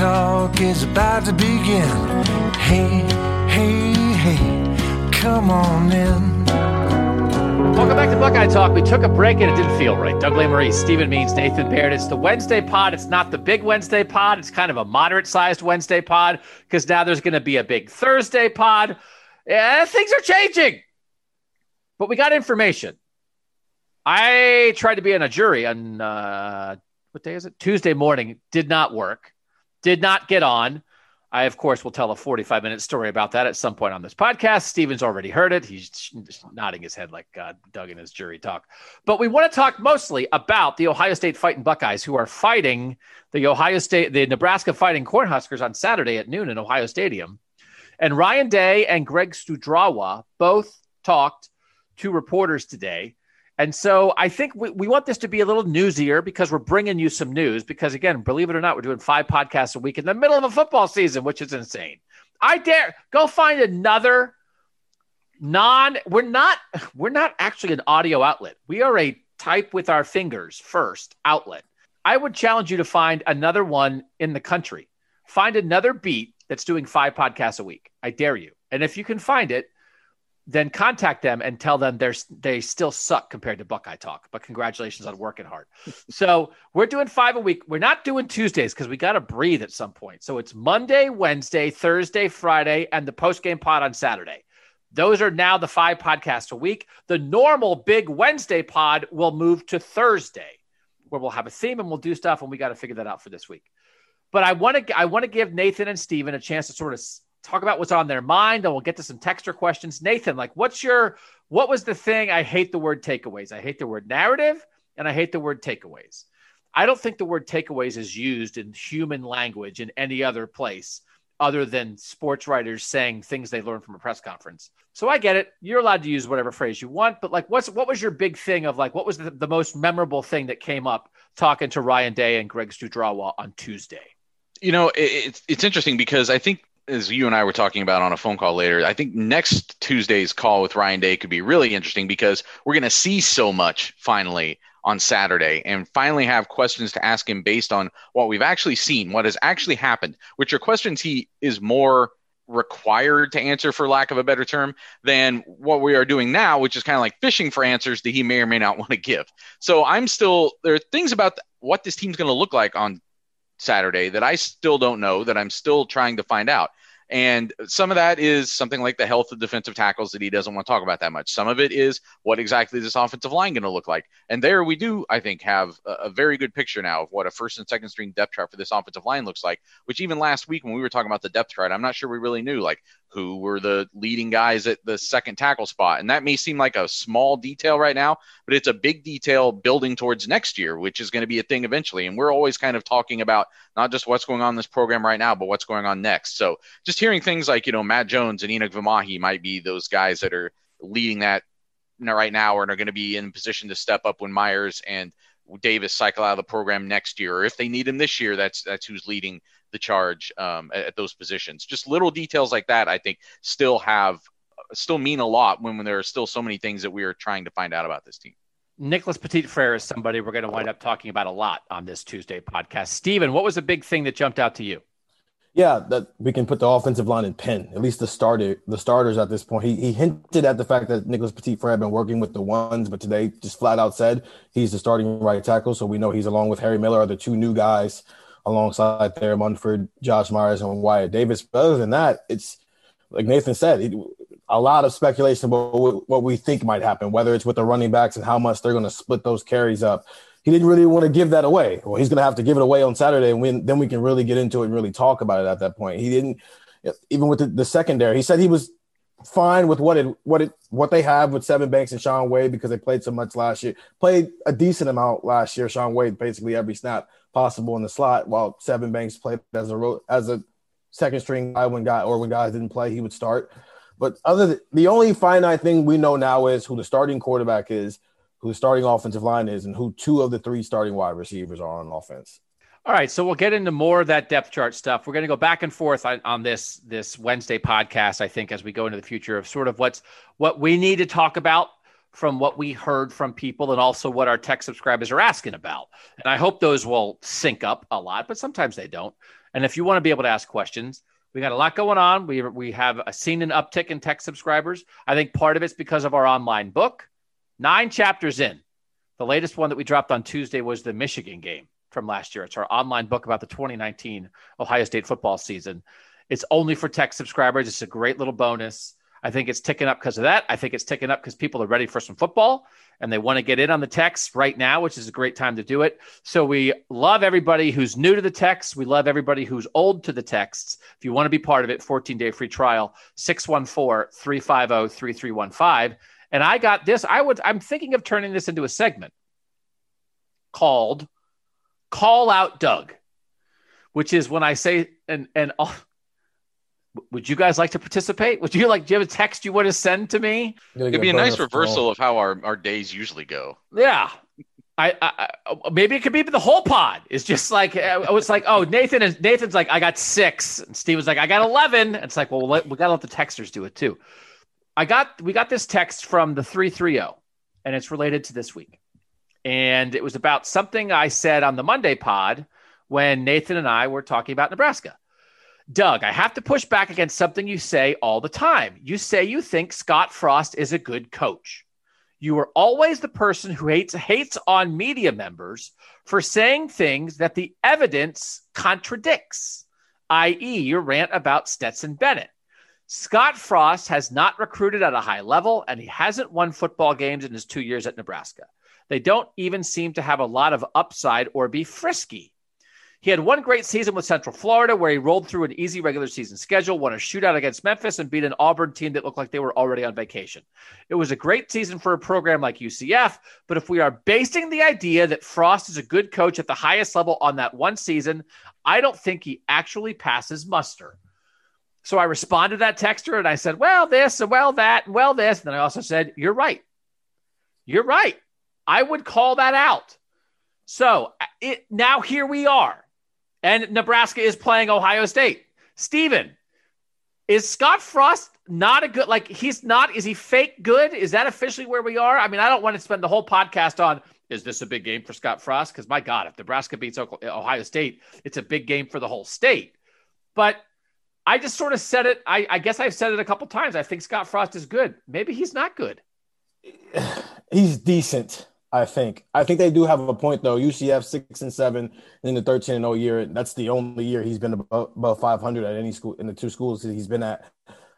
Talk is about to begin. Hey, hey, hey, come on in. Welcome back to Buckeye Talk. We took a break and it didn't feel right. Doug Lesmerises, Stephen Means, Nathan Baird. It's the Wednesday pod. It's not the big Wednesday pod. It's kind of a moderate sized Wednesday pod because now there's going to be a big Thursday pod. Yeah, things are changing. But we got information. I tried to be on a jury on uh, what day is it? Tuesday morning. Did not work. Did not get on. I, of course, will tell a 45 minute story about that at some point on this podcast. Steven's already heard it. He's nodding his head like God, Doug in his jury talk. But we want to talk mostly about the Ohio State fighting Buckeyes who are fighting the Ohio State, the Nebraska fighting Cornhuskers on Saturday at noon in Ohio Stadium. And Ryan Day and Greg Studrawa both talked to reporters today. And so I think we, we want this to be a little newsier because we're bringing you some news. Because again, believe it or not, we're doing five podcasts a week in the middle of a football season, which is insane. I dare go find another non we're not we're not actually an audio outlet. We are a type with our fingers first outlet. I would challenge you to find another one in the country. Find another beat that's doing five podcasts a week. I dare you. And if you can find it, then contact them and tell them they're they still suck compared to Buckeye Talk. But congratulations on working hard. so we're doing five a week. We're not doing Tuesdays because we got to breathe at some point. So it's Monday, Wednesday, Thursday, Friday, and the post game pod on Saturday. Those are now the five podcasts a week. The normal big Wednesday pod will move to Thursday, where we'll have a theme and we'll do stuff, and we got to figure that out for this week. But I want to I want to give Nathan and Steven a chance to sort of talk about what's on their mind and we'll get to some texture questions. Nathan, like what's your what was the thing I hate the word takeaways. I hate the word narrative and I hate the word takeaways. I don't think the word takeaways is used in human language in any other place other than sports writers saying things they learned from a press conference. So I get it. You're allowed to use whatever phrase you want, but like what's what was your big thing of like what was the, the most memorable thing that came up talking to Ryan Day and Greg Studrawa on Tuesday? You know, it, it's it's interesting because I think as you and I were talking about on a phone call later, I think next Tuesday's call with Ryan Day could be really interesting because we're going to see so much finally on Saturday and finally have questions to ask him based on what we've actually seen, what has actually happened, which are questions he is more required to answer for lack of a better term than what we are doing now which is kind of like fishing for answers that he may or may not want to give. So i'm still there are things about what this team's going to look like on saturday that i still don't know that i'm still trying to find out and some of that is something like the health of defensive tackles that he doesn't want to talk about that much. Some of it is what exactly is this offensive line going to look like. And there we do, I think, have a, a, very good picture now of what a first and second string depth chart for this offensive line looks like, which even last week when we were talking about the depth chart, I'm not sure we really knew like who were the leading guys at the second tackle spot. And that may seem like a small detail right now, but it's a big detail building towards next year, which is going to be a thing eventually. And we're always kind of talking about not just what's going on in this program right now, but what's going on next. So just hearing things like, you know, Matt Jones and Enokk Vimahi might be those guys that are leading that right now and are going to be in position to step up when Myers and Davis cycle out of the program next year, or if they need him this year, that's that's who's leading the charge um, at, at, those positions. Just little details like that, I think, still have still mean a lot when, when there are still so many things that we are trying to find out about this team. Nicholas Petit Frere is somebody we're going to wind up talking about a lot on this Tuesday podcast. Steven, what was the big thing that jumped out to you? Yeah, that we can put the offensive line in pen. At least the starter, the starters at this point. He, he hinted at the fact that Nicholas Petit Frere had been working with the ones, but today just flat out said he's the starting right tackle. So we know he's along with Harry Miller are the two new guys alongside there, Munford, Josh Myers, and Wyatt Davis. But other than that, it's like Nathan said, a lot of speculation about what we think might happen, whether it's with the running backs and how much they're going to split those carries up. He didn't really want to give that away. Well, he's going to have to give it away on Saturday, and we, then we can really get into it and really talk about it at that point. He didn't, even with the, the secondary. He said he was fine with what it what it what they have with Sevyn Banks and Shaun Wade because they played so much last year. Played a decent amount last year. Shaun Wade basically every snap possible in the slot, while Sevyn Banks played as a as a second string guy when guy or when guys didn't play, he would start. But other than, the only finite thing we know now is who the starting quarterback is, who the starting offensive line is, and who two of the three starting wide receivers are on offense. All right, so we'll get into more of that depth chart stuff. We're going to go back and forth on, on, this this Wednesday podcast. I think as we go into the future of sort of what's what we need to talk about from what we heard from people, and also what our tech subscribers are asking about. And I hope those will sync up a lot, but sometimes they don't. And if you want to be able to ask questions, we got a lot going on. We we have seen an uptick in tech subscribers. I think part of it's because of our online book. Nine chapters in. The latest one that we dropped on Tuesday was the Michigan game from last year. It's our online book about the 2019 Ohio State football season. It's only for tech subscribers. It's a great little bonus. I think it's ticking up because of that. I think it's ticking up because people are ready for some football and they want to get in on the text right now, which is a great time to do it. So we love everybody who's new to the text. We love everybody who's old to the texts. If you want to be part of it, 14 day free trial, 614 350 3315. And I got this. I would, I'm thinking of turning this into a segment called Call Out Doug, which is when I say, and, and, would you guys like to participate? Would you like? Do you have a text you want to send to me? It'd be a nice reversal of how our, our days usually go. Yeah, I, I, oh, maybe it could be the whole pod is just like I was like, oh Nathan and Nathan's like I got six, and Steve was like I got eleven. It's like, well, we gotta let the texters do it too. I got we got this text from the three three zero, and it's related to this week, and it was about something I said on the Monday pod when Nathan and I were talking about Nebraska. Doug, I have to push back against something you say all the time. You say you think Scott Frost is a good coach. You are always the person who hates hates on media members for saying things that the evidence contradicts, i.e., your rant about Stetson Bennett. Scott Frost has not recruited at a high level, and he hasn't won football games in his two years at Nebraska. They don't even seem to have a lot of upside or be frisky. He had one great season with Central Florida where he rolled through an easy regular season schedule, won a shootout against Memphis, and beat an Auburn team that looked like they were already on vacation. It was a great season for a program like UCF, but if we are basing the idea that Frost is a good coach at the highest level on that one season, I don't think he actually passes muster. So I responded to that texter and I said, well, this and well, that and well, this. And then I also said, you're right. You're right. I would call that out. So it, now here we are and Nebraska is playing Ohio State. Steven, is Scott Frost not a good like he's not is he fake good? Is that officially where we are? I mean, I don't want to spend the whole podcast on is this a big game for Scott Frost? Because my God, if Nebraska beats Ohio State, it's a big game for the whole state. But I just sort of said it. I, I guess I've said it a couple times. I think Scott Frost is good. Maybe he's not good. He's decent. I think. I think they do have a point though. UCF six and seven in the thirteen and 0 year. That's the only year he's been above, above 500 at any school in the two schools he's been at.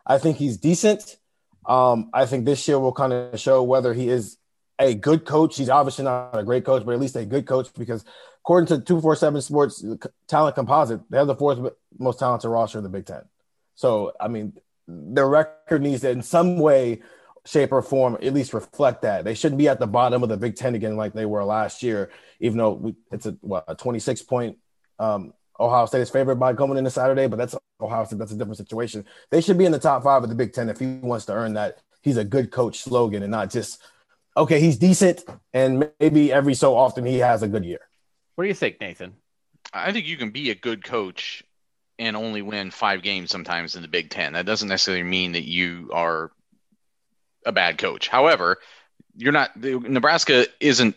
I think he's decent. Um, I think this year will kind of show whether he is a good coach. He's obviously not a great coach, but at least a good coach because according to 247 Sports Talent Composite, they have the fourth most talented roster in the Big Ten. So, I mean, their record needs to, in some way, shape or form at least reflect that. They shouldn't be at the bottom of the Big Ten again like they were last year, even though we, it's a what a 26 point um, Ohio State is favored by coming into Saturday, but that's Ohio State. That's a different situation. They should be in the top five of the Big Ten if he wants to earn that. He's a good coach slogan and not just okay. He's decent and maybe every so often he has a good year. What do you think, Nathan? I think you can be a good coach and only win five games sometimes in the Big Ten. That doesn't necessarily mean that you are a bad coach. However, you're not Nebraska isn't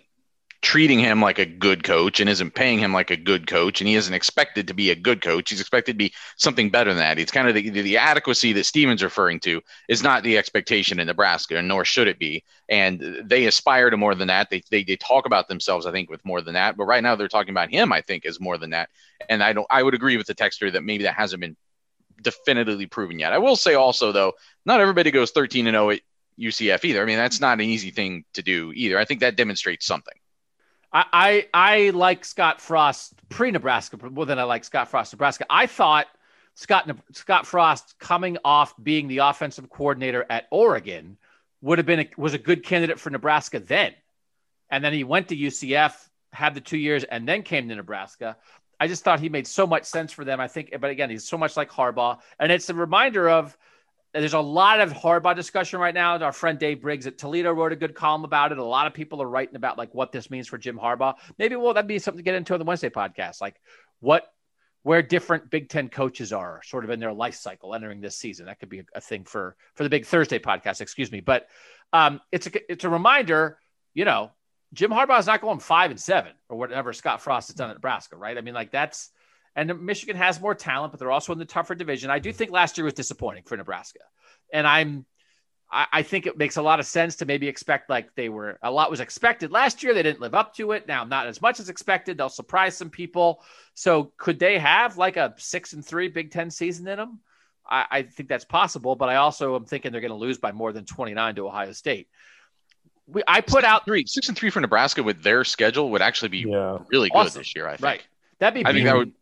treating him like a good coach and isn't paying him like a good coach and he isn't expected to be a good coach. He's expected to be something better than that. It's kind of the, the adequacy that steven's referring to is not the expectation in nebraska nor should it be. And they aspire to more than that. They, they, they talk about themselves i think with more than that. But right now they're talking about him i think as more than that. And i don't i would agree with the texter that maybe that hasn't been definitively proven yet. I will say also though not everybody goes 13 and 0 at ucf either i mean that's not an easy thing to do either i think that demonstrates something I, I, I like Scott Frost pre Nebraska more than I like Scott Frost Nebraska. I thought Scott Scott Frost coming off being the offensive coordinator at Oregon would have been a, was a good candidate for Nebraska then, and then he went to UCF, had the two years, and then came to Nebraska. I just thought he made so much sense for them. I think, but again, he's so much like Harbaugh, and it's a reminder of there's a lot of Harbaugh discussion right now. Our friend Dave Briggs at Toledo wrote a good column about it. A lot of people are writing about like what this means for Jim Harbaugh. Maybe well, that'd be something to get into on the Wednesday podcast. Like what where different Big Ten coaches are sort of in their life cycle entering this season. That could be a, a thing for for the big Thursday podcast, excuse me. But um, it's a it's a reminder, you know, Jim Harbaugh is not going five and seven or whatever Scott Frost has done at Nebraska, right? I mean, like that's and Michigan has more talent, but they're also in the tougher division. I do mm-hmm. think last year was disappointing for Nebraska. And I'm I, I think it makes a lot of sense to maybe expect like they were a lot was expected last year. They didn't live up to it. Now, not as much as expected. They'll surprise some people. So could they have like a six and three Big Ten season in them? I, I think that's possible, but I also am thinking they're going to lose by more than 29 to Ohio State. We, I put six out three, six and three for Nebraska with their schedule would actually be yeah. really good this year. I think. Right. That'd be. I think that would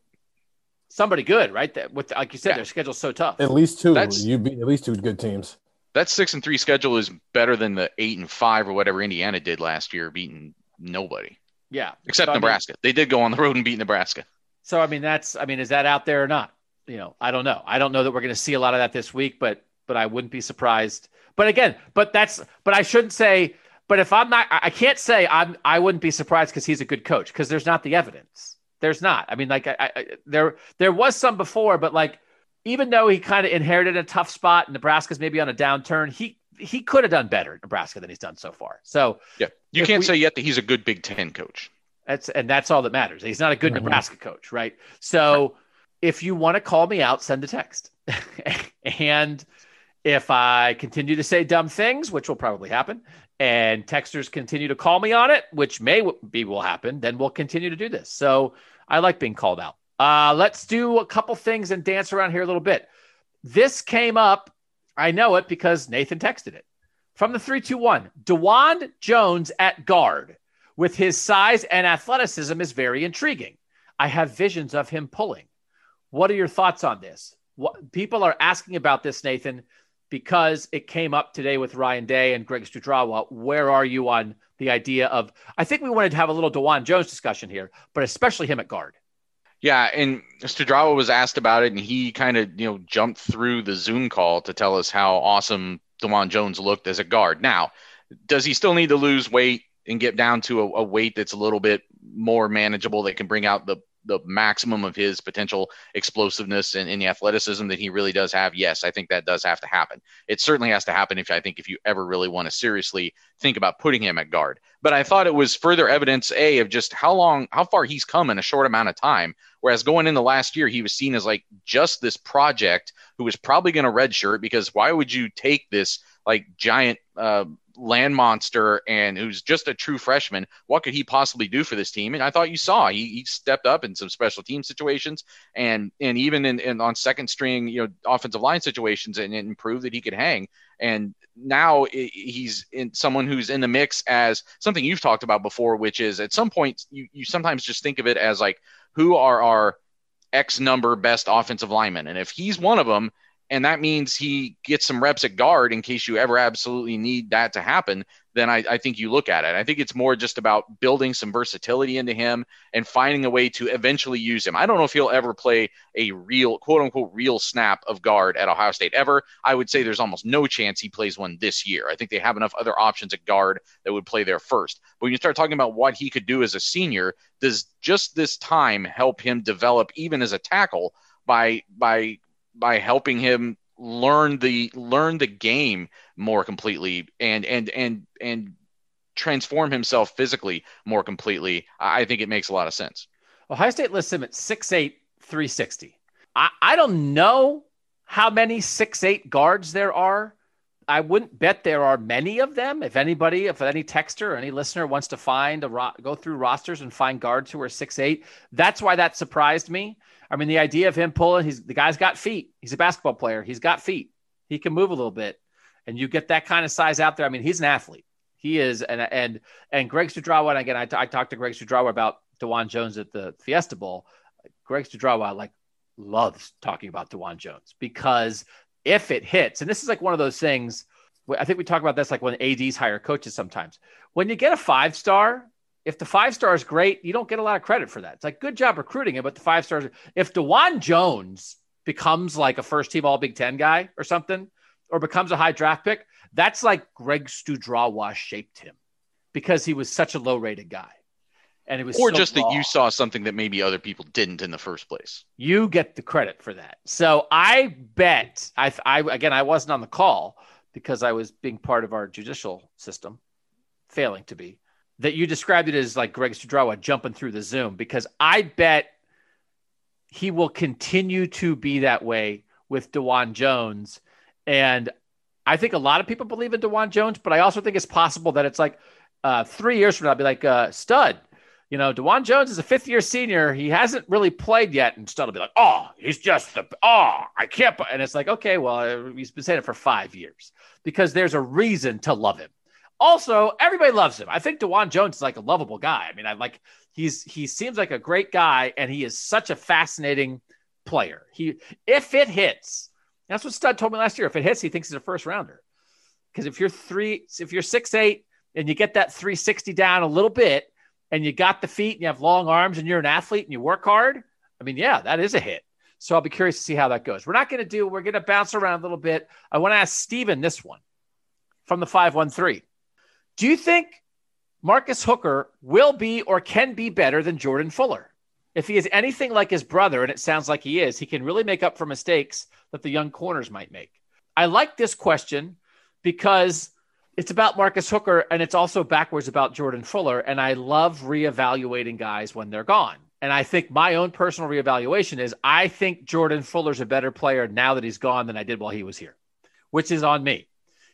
somebody good, right? That with like you said, yeah. their schedule's so tough. At least two. That's, you beat at least two good teams. That six and three schedule is better than the eight and five or whatever Indiana did last year, beating nobody. Yeah, except so, Nebraska. I mean, they did go on the road and beat Nebraska. So I mean, that's I mean, is that out there or not? You know, I don't know. I don't know that we're going to see a lot of that this week, but but I wouldn't be surprised. But again, but that's but I shouldn't say. But if I'm not, I can't say I'm. I wouldn't be surprised because he's a good coach because there's not the evidence. There's not. I mean, like I, I, there there was some before, but like even though he kind of inherited a tough spot, Nebraska's maybe on a downturn. He he could have done better in Nebraska than he's done so far. So yeah, you can't we, say yet that he's a good Big Ten coach. That's and that's all that matters. He's not a good mm-hmm. Nebraska coach, right? So if you want to call me out, send a text. and if I continue to say dumb things, which will probably happen, and texters continue to call me on it, which may be will happen, then we'll continue to do this. So I like being called out. Uh, let's do a couple things and dance around here a little bit. This came up. I know it because Nathan texted it from the 321. Dawand Jones at guard with his size and athleticism is very intriguing. I have visions of him pulling. What are your thoughts on this? What, people are asking about this, Nathan, because it came up today with Ryan Day and Greg Studrawa. Where are you on the idea of? I think we wanted to have a little Dawand Jones discussion here, but especially him at guard. Yeah, and Studrawa was asked about it, and he kind of you know jumped through the Zoom call to tell us how awesome Dawand Jones looked as a guard. Now, does he still need to lose weight and get down to a, a weight that's a little bit more manageable that can bring out the the maximum of his potential explosiveness and, the athleticism that he really does have, yes, I think that does have to happen. It certainly has to happen if I think if you ever really want to seriously think about putting him at guard. But I thought it was further evidence, A, of just how long, how far he's come in a short amount of time. Whereas going in the last year, he was seen as like just this project who was probably going to redshirt because why would you take this like giant uh, land monster and who's just a true freshman, what could he possibly do for this team? And I thought you saw he, he stepped up in some special team situations and and even in, in on second string, you know, offensive line situations and, and proved that he could hang. And now he's in someone who's in the mix as something you've talked about before, which is at some point you, you sometimes just think of it as like who are our X number best offensive linemen. And if he's one of them, and that means he gets some reps at guard in case you ever absolutely need that to happen, then I, I, think you look at it. I think it's more just about building some versatility into him and finding a way to eventually use him. I don't know if he'll ever play a real, quote unquote, real snap of guard at Ohio State ever. I would say there's almost no chance he plays one this year. I think they have enough other options at guard that would play there first. But when you start talking about what he could do as a senior, does just this time help him develop even as a tackle by by by helping him learn the learn the game more completely and and and and transform himself physically more completely, I think it makes a lot of sense. Ohio State lists him at 6'8, 360. I, I don't know how many 6'8 guards there are. I wouldn't bet there are many of them. If anybody, if any texter or any listener wants to find a ro- go through rosters and find guards who are six eight, that's why that surprised me. I mean, the idea of him pulling, he's the guy's got feet. He's a basketball player. He's got feet. He can move a little bit, and you get that kind of size out there. I mean, he's an athlete. He is, and and and Greg Studrawa. And again, I, t- I talked to Greg Studrawa about Dawand Jones at the Fiesta Bowl. Greg Studrawa like loves talking about Dawand Jones because if it hits, and this is like one of those things. I think we talk about this like when ads hire coaches sometimes. When you get a five star, if the five star is great, you don't get a lot of credit for that. It's like good job recruiting it, but the five stars. If Dawand Jones becomes like a first team All Big Ten guy or something, or becomes a high draft pick, that's like Greg Studrawa shaped him because he was such a low rated guy. And it was or so just raw. that you saw something that maybe other people didn't in the first place. You get the credit for that. So I bet I, I again I wasn't on the call because I was being part of our judicial system, failing to be. That you described it as like Greg Studrawa jumping through the Zoom because I bet he will continue to be that way with Dawand Jones. And I think a lot of people believe in Dawand Jones, but I also think it's possible that it's like uh, three years from now, I'll be like, uh, stud, you know, Dawand Jones is a fifth year senior. He hasn't really played yet. And Stud will be like, oh, he's just the, oh, I can't. And it's like, okay, well, he's been saying it for five years because there's a reason to love him. Also, everybody loves him. I think Dawand Jones is like a lovable guy. I mean, I like, he's, he seems like a great guy and he is such a fascinating player. He, if it hits, that's what Stud told me last year. If it hits, he thinks he's a first rounder. Because if you're three, if you're six, eight, and you get that 360 down a little bit, and you got the feet and you have long arms and you're an athlete and you work hard, I mean, yeah, that is a hit. So I'll be curious to see how that goes. We're not going to do, we're going to bounce around a little bit. I want to ask Steven this one from the 513. Do you think Marcus Hooker will be or can be better than Jordan Fuller? If he is anything like his brother, and it sounds like he is, he can really make up for mistakes that the young corners might make. I like this question because it's about Marcus Hooker and it's also backwards about Jordan Fuller. And I love reevaluating guys when they're gone. And I think my own personal reevaluation is I think Jordan Fuller's a better player now that he's gone than I did while he was here, which is on me.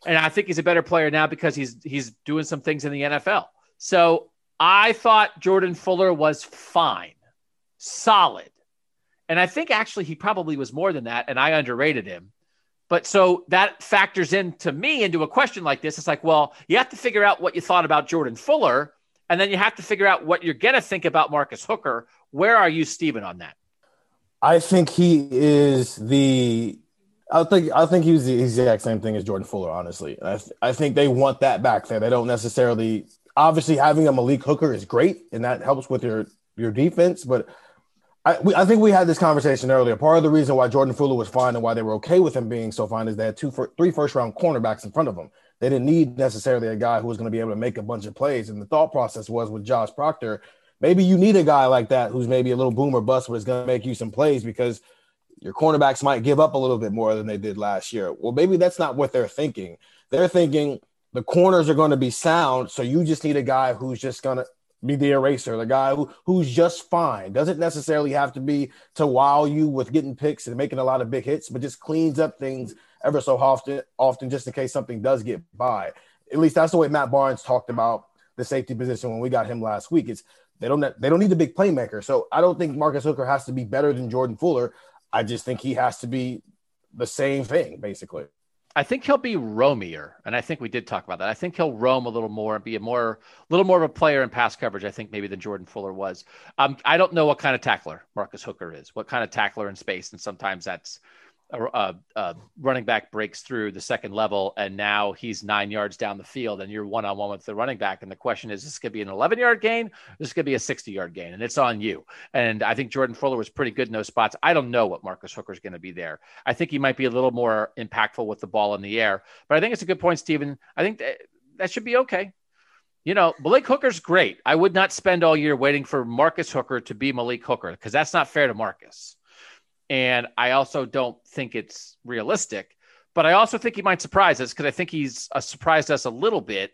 And I think he's a better player now because he's he's doing some things in the NFL. So I thought Jordan Fuller was fine, solid. And I think actually he probably was more than that, and I underrated him. But so that factors into me into a question like this. It's like, well, you have to figure out what you thought about Jordan Fuller, and then you have to figure out what you're going to think about Marcus Hooker. Where are you, Steven, on that? I think he is the. I think I think he was the exact same thing as Jordan Fuller. Honestly, I, th- I think they want that back there. They don't necessarily. Obviously, having a Malik Hooker is great, and that helps with your your defense. But I, we, I think we had this conversation earlier. Part of the reason why Jordan Fuller was fine and why they were okay with him being so fine is they had two, fir- three first round cornerbacks in front of them. They didn't need necessarily a guy who was going to be able to make a bunch of plays. And the thought process was with Josh Proctor, maybe you need a guy like that who's maybe a little boomer bust, but is going to make you some plays because your cornerbacks might give up a little bit more than they did last year. Well, maybe that's not what they're thinking. They're thinking the corners are going to be sound, so you just need a guy who's just going to be the eraser, the guy who who's just fine. Doesn't necessarily have to be to wow you with getting picks and making a lot of big hits, but just cleans up things ever so often, often just in case something does get by. At least that's the way Matt Barnes talked about the safety position when we got him last week. It's they don't they don't need a big playmaker. So I don't think Marcus Hooker has to be better than Jordan Fuller. I just think he has to be the same thing, basically. I think he'll be roamier, and I think we did talk about that. I think he'll roam a little more and be a more, little more of a player in pass coverage. I think maybe than Jordan Fuller was. Um, I don't know what kind of tackler Marcus Hooker is, what kind of tackler in space, and sometimes that's a, a, a, running back breaks through the second level and now he's nine yards down the field and you're one on one with the running back. And the question is, is this to be an 11 yard gain? This to be a 60 yard gain and it's on you. And I think Jordan Fuller was pretty good in those spots. I don't know what Marcus Hooker is going to be there. I think he might be a little more impactful with the ball in the air, but I think it's a good point, Stephen. I think that, that should be okay. You know, Malik Hooker's great. I would not spend all year waiting for Marcus Hooker to be Malik Hooker because that's not fair to Marcus. And I also don't think it's realistic, but I also think he might surprise us because I think he's uh, surprised us a little bit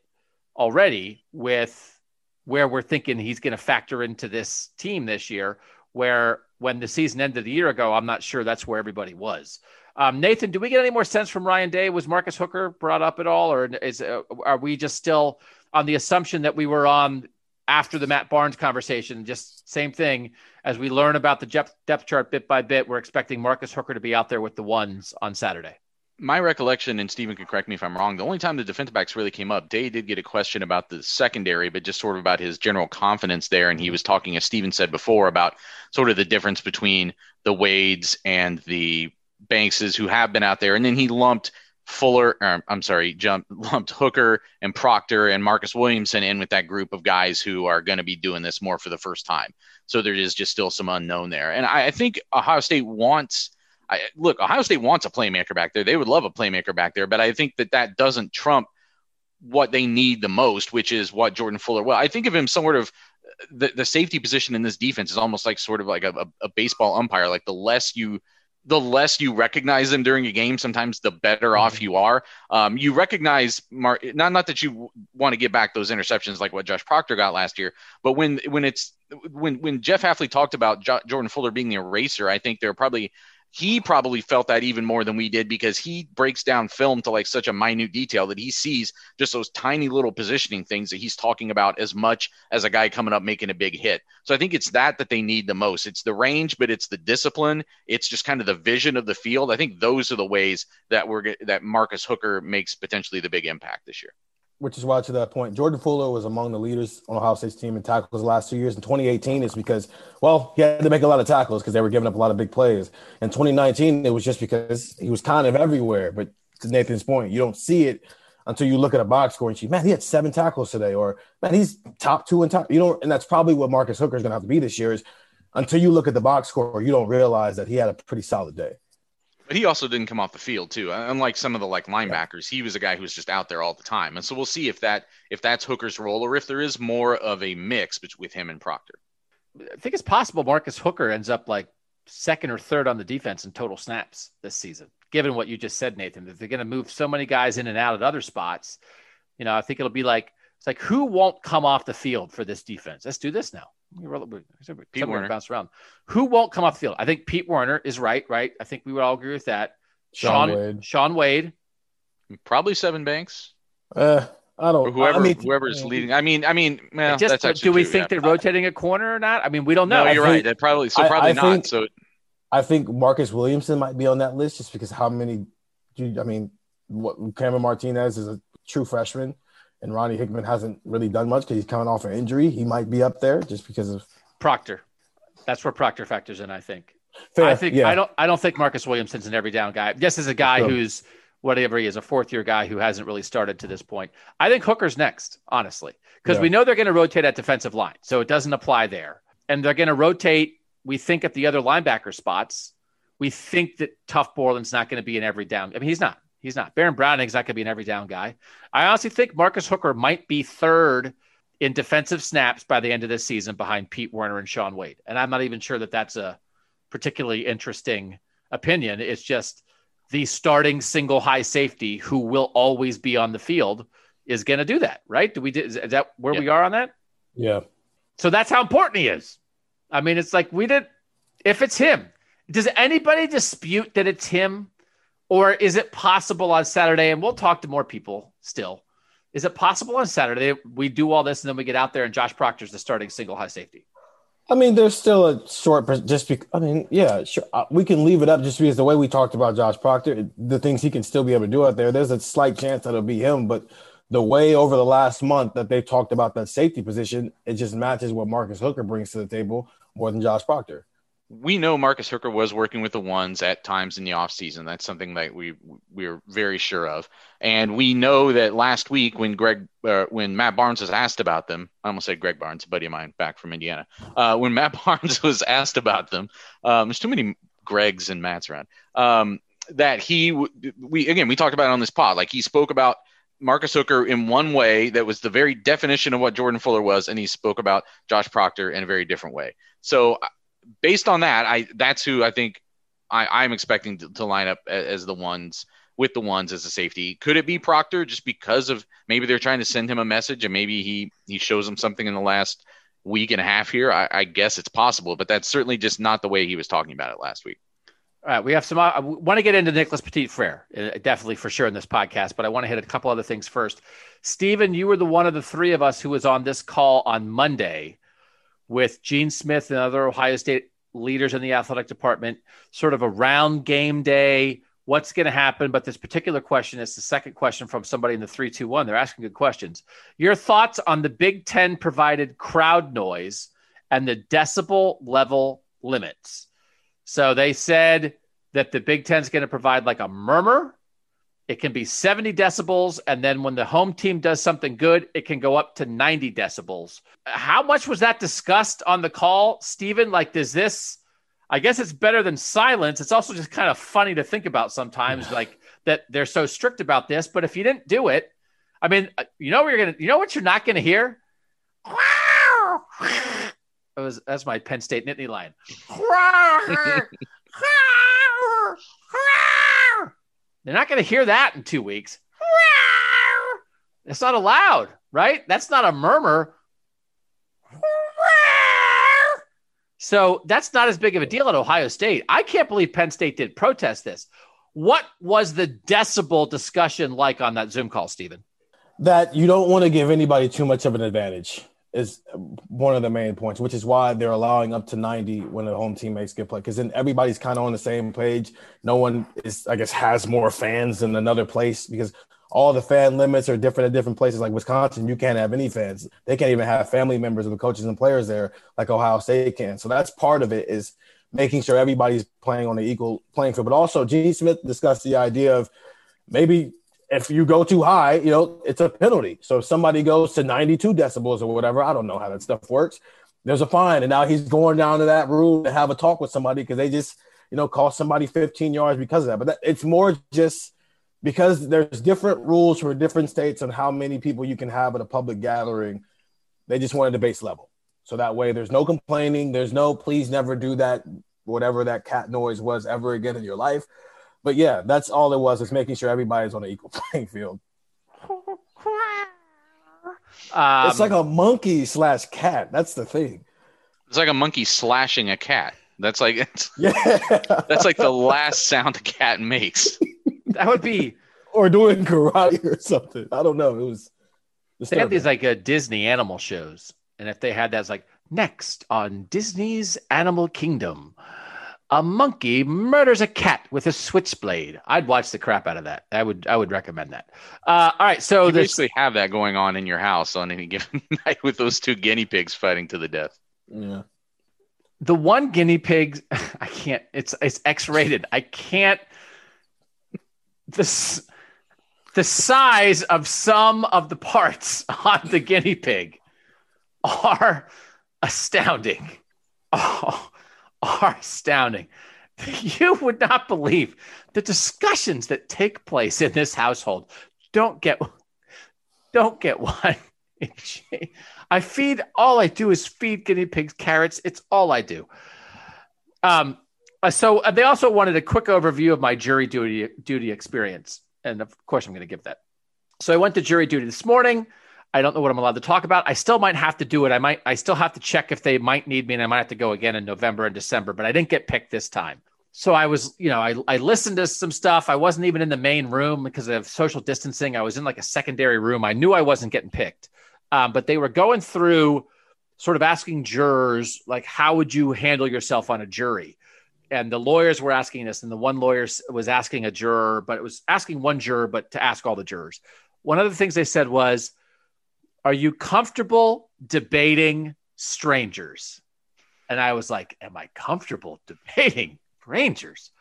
already with where we're thinking he's going to factor into this team this year. Where when the season ended a year ago, I'm not sure that's where everybody was. Um, Nathan, do we get any more sense from Ryan Day? Was Marcus Hooker brought up at all, or is uh, are we just still on the assumption that we were on after the Matt Barnes conversation? Just same thing as we learn about the depth, chart bit by bit. We're expecting Marcus Hooker to be out there with the ones on Saturday my recollection, and Stephen can correct me if I'm wrong, the only time the defensive backs really came up, Day did get a question about the secondary, but just sort of about his general confidence there. And he was talking, as Stephen said before, about sort of the difference between the Wades and the Bankses who have been out there. And then he lumped Fuller, or, I'm sorry, jumped, lumped Hooker and Proctor and Marcus Williamson in with that group of guys who are going to be doing this more for the first time. So there is just still some unknown there. And I, I think Ohio State wants – I, look, Ohio State wants a playmaker back there. They would love a playmaker back there, but I think that that doesn't trump what they need the most, which is what Jordan Fuller. Well, I think of him sort of the, the safety position in this defense is almost like sort of like a, a, a baseball umpire. Like the less you the less you recognize them during a game, sometimes the better mm-hmm. off you are. Um, you recognize Mar- not not that you want to get back those interceptions like what Josh Proctor got last year, but when when it's when when Jeff Hafley talked about jo- Jordan Fuller being the eraser, I think there are probably he probably felt that even more than we did because he breaks down film to like such a minute detail that he sees just those tiny little positioning things that he's talking about as much as a guy coming up making a big hit. So I think it's that that they need the most. It's the range, but it's the discipline. It's just kind of the vision of the field. I think those are the ways that we're that Marcus Hooker makes potentially the big impact this year which is why to that point, Jordan Fuller was among the leaders on Ohio State's team in tackles the last two years. In 2018, it's because, well, he had to make a lot of tackles because they were giving up a lot of big plays. In 2019, it was just because he was kind of everywhere. But to Nathan's point, you don't see it until you look at a box score and see, man, he had seven tackles today, or man, he's top two in top. You know, and that's probably what Marcus Hooker is going to have to be this year. Is until you look at the box score, you don't realize that he had a pretty solid day. But he also didn't come off the field too. Uh, unlike some of the like linebackers, he was a guy who was just out there all the time. And so we'll see if that if that's Hooker's role or if there is more of a mix with him and Proctor. I think it's possible Marcus Hooker ends up like second or third on the defense in total snaps this season, given what you just said, Nathan. That they're going to move so many guys in and out at other spots. You know, I think it'll be like it's like who won't come off the field for this defense? Let's do this now. Pete Werner bounce around. Who won't come off the field? I think Pete Werner is right. Right. I think we would all agree with that. Sean, Shaun Wade. Shaun Wade. Probably Sevyn Banks. Uh, I don't. Or whoever, I mean, whoever is leading. I mean, I mean, well, just, do we true, think yeah. they're rotating a corner or not? I mean, we don't know. No, you're right. That probably so probably I, I not. Think, so I think Marcus Williamson might be on that list just because how many? Do I mean, what Cameron Martinez is a true freshman and Ronnie Hickman hasn't really done much because he's coming off an injury. He might be up there just because of Proctor. That's where Proctor factors in. I think. Fair, I think yeah. I don't. I don't think Marcus Williamson's an every down guy. Yes, is a guy sure. who's whatever he is, a fourth year guy who hasn't really started to this point. I think Hooker's next, honestly, because yeah. we know they're going to rotate at defensive line, so it doesn't apply there, and they're going to rotate. We think at the other linebacker spots. We think that Tuf Borland's not going to be an every down. I mean, he's not. He's not. Baron Browning's not going to be an every down guy. I honestly think Marcus Hooker might be third in defensive snaps by the end of this season behind Pete Werner and Shaun Wade. And I'm not even sure that that's a particularly interesting opinion. It's just the starting single high safety who will always be on the field is going to do that, right? Do we is that where yeah. we are on that? Yeah. So that's how important he is. I mean, it's like we did if it's him. Does anybody dispute that it's him? Or is it possible on Saturday, and we'll talk to more people still, is it possible on Saturday we do all this and then we get out there and Josh Proctor's the starting single high safety? I mean, there's still a short, just because, I mean, yeah, sure. Uh, we can leave it up just because the way we talked about Josh Proctor, the things he can still be able to do out there, there's a slight chance that it'll be him. But the way over the last month that they talked about that safety position, it just matches what Marcus Hooker brings to the table more than Josh Proctor we know Marcus Hooker was working with the ones at times in the offseason. That's something that we we are very sure of, and we know that last week when Greg uh, when Matt Barnes was asked about them, I almost said Greg Barnes, a buddy of mine back from Indiana. Uh, when Matt Barnes was asked about them, um, there's too many Gregs and Matts around. Um, that he we again we talked about it on this pod, like he spoke about Marcus Hooker in one way that was the very definition of what Jordan Fuller was, and he spoke about Josh Proctor in a very different way. So based on that, I that's who I think I, I'm expecting to, to line up as, as, the ones with the ones as a safety. Could it be Proctor just because of maybe they're trying to send him a message and maybe he he shows them something in the last week and a half here? I, I guess it's possible, but that's certainly just not the way he was talking about it last week. All right, we have some. I want to get into Nicholas Petit Frere, uh, definitely for sure in this podcast, but I want to hit a couple other things first. Stephen, you were the one of the three of us who was on this call on Monday with Gene Smith and other Ohio State leaders in the athletic department, sort of around game day, what's going to happen. But this particular question is the second question from somebody in the 321. They're asking good questions. Your thoughts on the Big Ten provided crowd noise and the decibel level limits? So they said that the Big Ten is going to provide like a murmur. It can be 70 decibels. And then when the home team does something good, it can go up to 90 decibels. How much was that discussed on the call, Stephen? Like, does this, I guess it's better than silence. It's also just kind of funny to think about sometimes, like that they're so strict about this. But if you didn't do it, I mean, uh, you know, what you're going to, you know what you're not going to hear? It was that's my Penn State Nittany Lion. They're not going to hear that in two weeks. It's not allowed, right? That's not a murmur. So that's not as big of a deal at Ohio State. I can't believe Penn State did protest this. What was the decibel discussion like on that Zoom call, Stephen? That you don't want to give anybody too much of an advantage is one of the main points, which is why they're allowing up to 90 when the home team makes good play. Because then everybody's kind of on the same page. No one is, I guess, has more fans than another place because all the fan limits are different at different places. Like Wisconsin, you can't have any fans. They can't even have family members of the coaches and players there, like Ohio State can. So that's part of it is making sure everybody's playing on the equal playing field. But also, Gene Smith discussed the idea of maybe if you go too high, you know, it's a penalty. So if somebody goes to 92 decibels or whatever, I don't know how that stuff works. There's a fine. And now he's going down to that room to have a talk with somebody because they just, you know, cost somebody 15 yards because of that. But that, it's more just because there's different rules for different states on how many people you can have at a public gathering. They just wanted the base level. So that way there's no complaining. There's no, please never do that, whatever that cat noise was ever again in your life but yeah, that's all it was. It's making sure everybody's on an equal playing field. Um, it's like a monkey slash cat. That's the thing. It's like a monkey slashing a cat. That's like it's, yeah. That's like the last sound a cat makes. that would be or doing karate or something. I don't know. It was. Disturbing. They have these like uh, Disney animal shows, and if they had that, it's like next on Disney's Animal Kingdom a monkey murders a cat with a switchblade. I'd watch the crap out of that. I would I would recommend that. Uh, all right, so you basically have that going on in your house on any given night with those two guinea pigs fighting to the death. Yeah. The one guinea pig, I can't. It's it's X rated. I can't. This the size of some of the parts on the guinea pig are astounding. Oh, are astounding. You would not believe the discussions that take place in this household. Don't get don't get one. I feed all I do is feed guinea pigs carrots. It's all I do. Um, uh, so uh, they also wanted a quick overview of my jury duty duty experience, and of course I'm going to give that. So I went to jury duty this morning. I don't know what I'm allowed to talk about. I still might have to do it. I might, I still have to check if they might need me, and I might have to go again in November and December. But I didn't get picked this time. So I was, you know, I, I listened to some stuff. I wasn't even in the main room because of social distancing. I was in like a secondary room. I knew I wasn't getting picked, um, but they were going through, sort of asking jurors like, how would you handle yourself on a jury? And the lawyers were asking this, and the one lawyer was asking a juror, but it was asking one juror, but to ask all the jurors. One of the things they said was are you comfortable debating strangers? And I was like, Am I comfortable debating strangers?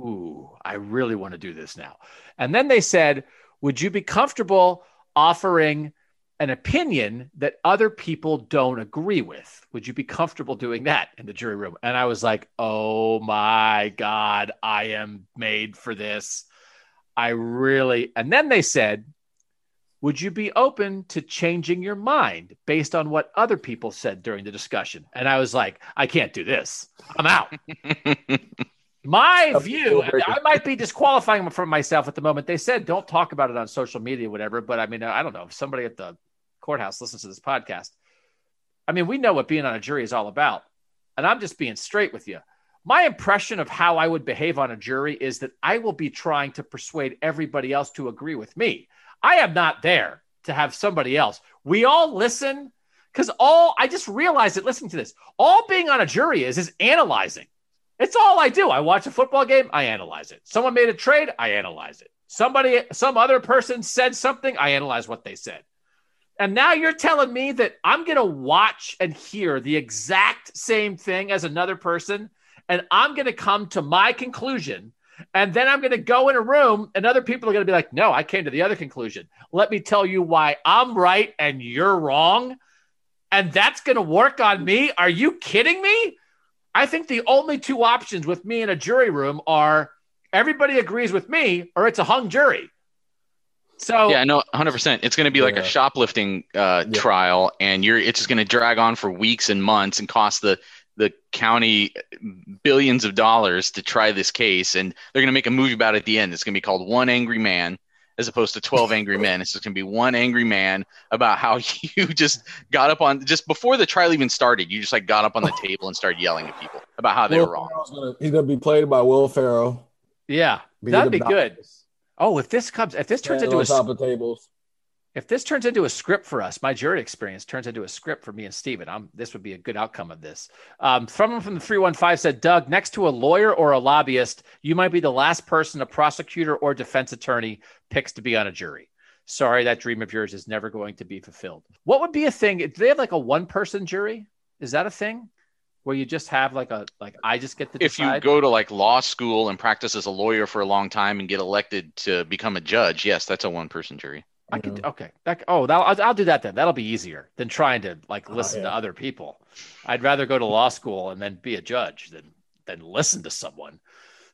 Ooh, I really want to do this now. And then they said, Would you be comfortable offering an opinion that other people don't agree with? Would you be comfortable doing that in the jury room? And I was like, Oh my God, I am made for this. I really, and then they said, would you be open to changing your mind based on what other people said during the discussion? And I was like, I can't do this. I'm out. My view, I might be disqualifying for myself at the moment. They said don't talk about it on social media, whatever. But I mean, I don't know if somebody at the courthouse listens to this podcast. I mean, we know what being on a jury is all about. And I'm just being straight with you. My impression of how I would behave on a jury is that I will be trying to persuade everybody else to agree with me. I am not there to have somebody else. We all listen because all I just realized it listening to this, all being on a jury is is analyzing. It's all I do. I watch a football game, I analyze it. Someone made a trade, I analyze it. Somebody, some other person said something, I analyze what they said. And now you're telling me that I'm going to watch and hear the exact same thing as another person, and I'm going to come to my conclusion. And then I'm going to go in a room, and other people are going to be like, no, I came to the other conclusion. Let me tell you why I'm right and you're wrong. And that's going to work on me. Are you kidding me? I think the only two options with me in a jury room are everybody agrees with me or it's a hung jury. So yeah, no, hundred percent. It's going to be like yeah. a shoplifting uh, yeah. trial, and you're it's just going to drag on for weeks and months and cost the the county billions of dollars to try this case, and they're going to make a movie about it at the end. It's going to be called One Angry Man, as opposed to 12 angry men. It's just going to be one angry man about how you just got up on just before the trial even started. You just like got up on the table and started yelling at people about how they Will were wrong. Gonna, he's going to be played by Will Ferrell. Yeah, that'd be good. Oh, if this comes, if this turns into a top of tables, if this turns into a script for us, my jury experience turns into a script for me and Steven, I'm, this would be a good outcome of this. Um, someone from the 315 said, Doug, next to a lawyer or a lobbyist, you might be the last person a prosecutor or defense attorney picks to be on a jury. Sorry, that dream of yours is never going to be fulfilled. What would be a thing? Do they have like a one person jury? Is that a thing? Where you just have like a like I just get to if you go to like law school and practice as a lawyer for a long time and get elected to become a judge, yes, that's a one person jury. I could okay. That, oh, I'll, I'll do that then. That'll be easier than trying to like oh, listen oh, yeah. to other people. I'd rather go to law school and then be a judge than than listen to someone.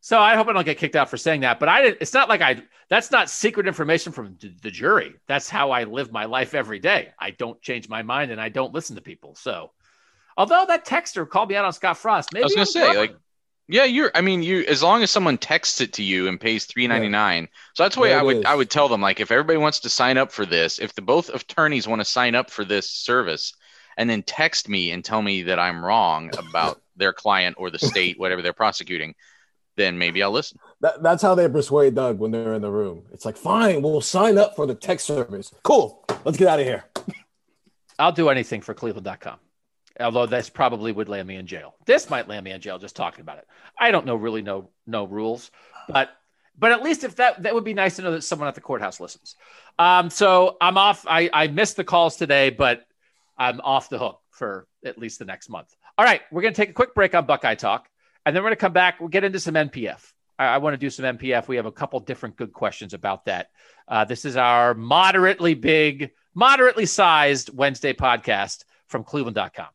So I hope I don't get kicked out for saying that. But I didn't. it's not like I that's not secret information from the jury. That's how I live my life every day. I don't change my mind and I don't listen to people. So although that texter called me out on Scott Frost, maybe I was gonna say like yeah, you're. I mean, you as long as someone texts it to you and pays three ninety nine. Yeah. So that's the way I would is. I would tell them like if everybody wants to sign up for this, if the both attorneys want to sign up for this service, and then text me and tell me that I'm wrong about their client or the state, whatever they're prosecuting, then maybe I'll listen. That, that's how they persuade Doug when they're in the room. It's like, fine, we'll sign up for the text service. Cool, let's get out of here. I'll do anything for Cleveland.com although this probably would land me in jail. This might land me in jail just talking about it. I don't know really no no rules, but but at least if that that would be nice to know that someone at the courthouse listens. Um, so I'm off. I I missed the calls today, but I'm off the hook for at least the next month. All right, we're gonna take a quick break on Buckeye Talk, and then we're gonna come back. We'll get into some NPF. I, I want to do some NPF. We have a couple different good questions about that. Uh, this is our moderately big, moderately sized Wednesday podcast from Cleveland.com.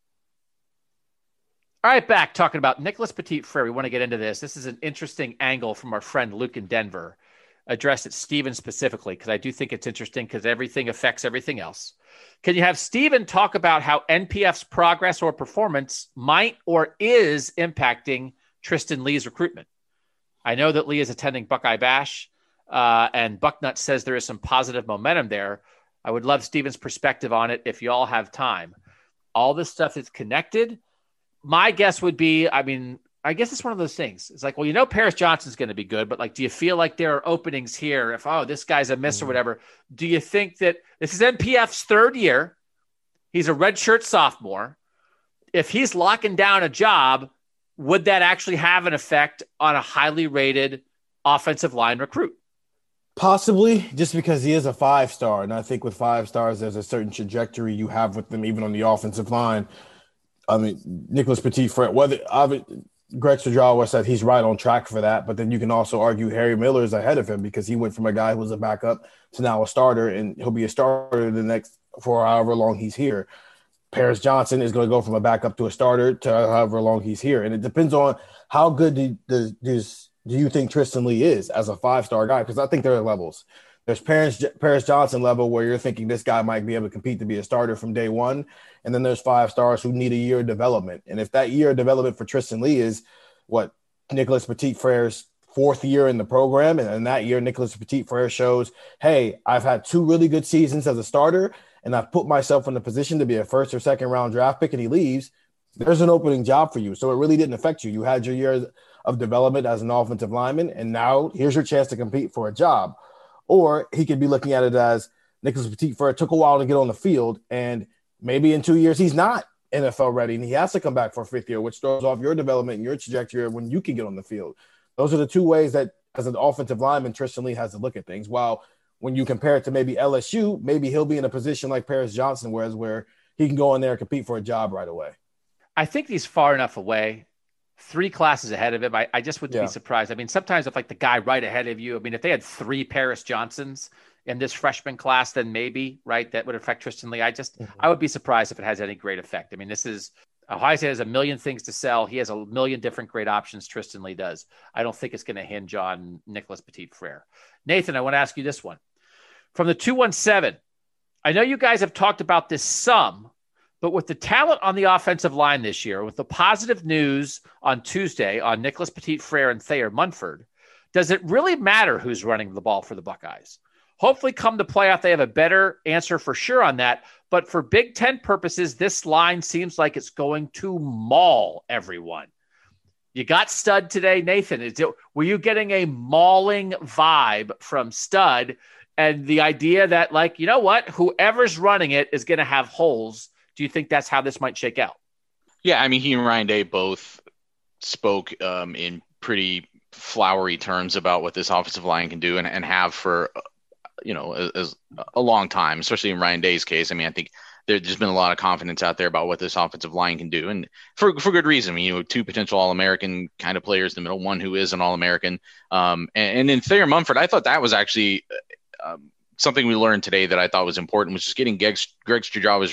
All right, back talking about Nicholas Petit Frere. We want to get into this. This is an interesting angle from our friend Luke in Denver, addressed at Steven specifically, because I do think it's interesting because everything affects everything else. Can you have Steven talk about how NPF's progress or performance might or is impacting Tristan Leigh's recruitment? I know that Leigh is attending Buckeye Bash, uh, and Bucknut says there is some positive momentum there. I would love Steven's perspective on it if you all have time. All this stuff is connected my guess would be, I mean, I guess it's one of those things. It's like, well, you know, Paris Johnson's going to be good, but like, do you feel like there are openings here? If oh, this guy's a miss mm-hmm. or whatever, do you think that this is NPF's third year? He's a redshirt sophomore. If he's locking down a job, would that actually have an effect on a highly rated offensive line recruit? Possibly, just because he is a five star, and I think with five stars, there's a certain trajectory you have with them, even on the offensive line. I mean, Nicholas Petit, Frere, whether Greg Studrawa said he's right on track for that, but then you can also argue Harry Miller is ahead of him because he went from a guy who was a backup to now a starter, and he'll be a starter the next for however long he's here. Paris Johnson is going to go from a backup to a starter to however long he's here, and it depends on how good do, does do you think Tristan Leigh is as a five star guy? Because I think there are levels. There's Paris Paris Johnson level where you're thinking this guy might be able to compete to be a starter from day one, and then there's five stars who need a year of development. And if that year of development for Tristan Leigh is what Nicholas Petit Frere's fourth year in the program. And in that year, Nicholas Petit Frere shows, hey, I've had two really good seasons as a starter, and I've put myself in the position to be a first or second round draft pick, and he leaves. There's an opening job for you. So it really didn't affect you. You had your year of development as an offensive lineman, and now here's your chance to compete for a job. Or he could be looking at it as Nicholas Petit Frere took a while to get on the field, and maybe in two years he's not NFL ready, and he has to come back for a fifth year, which throws off your development and your trajectory when you can get on the field. Those are the two ways that, as an offensive lineman, Tristan Leigh has to look at things. While when you compare it to maybe LSU, maybe he'll be in a position like Paris Johnson, whereas where he can go in there and compete for a job right away. I think he's far enough away, three classes ahead of him. I, I just wouldn't yeah. be surprised. I mean, sometimes if like the guy right ahead of you, I mean, if they had three Paris Johnsons in this freshman class, then maybe right that would affect Tristan Leigh. I just mm-hmm. I would be surprised if it has any great effect. I mean, this is Ohio State has a million things to sell. He has a million different great options. Tristan Leigh does. I don't think it's going to hinge on Nicholas Petit Frere. Nathan, I want to ask you this one from the 217. I know you guys have talked about this some, but with the talent on the offensive line this year, with the positive news on Tuesday on Nicholas Petit Frere and Thayer Munford, does it really matter who's running the ball for the Buckeyes? Hopefully, come to playoff, they have a better answer for sure on that. But for Big Ten purposes, this line seems like it's going to maul everyone. You got Stud today, Nathan. Is it, were you getting a mauling vibe from Stud and the idea that, like, you know what, whoever's running it is going to have holes? Do you think that's how this might shake out? Yeah, I mean, he and Ryan Day both spoke um, in pretty flowery terms about what this offensive line can do and, and have for you know, as, a long time, especially in Ryan Day's case. I mean, I think there's been a lot of confidence out there about what this offensive line can do, and for for good reason. You know, two potential All American kind of players in the middle, one who is an All American, um, and, and in Thayer Munford. I thought that was actually. Um, something we learned today that I thought was important was just getting Greg, Greg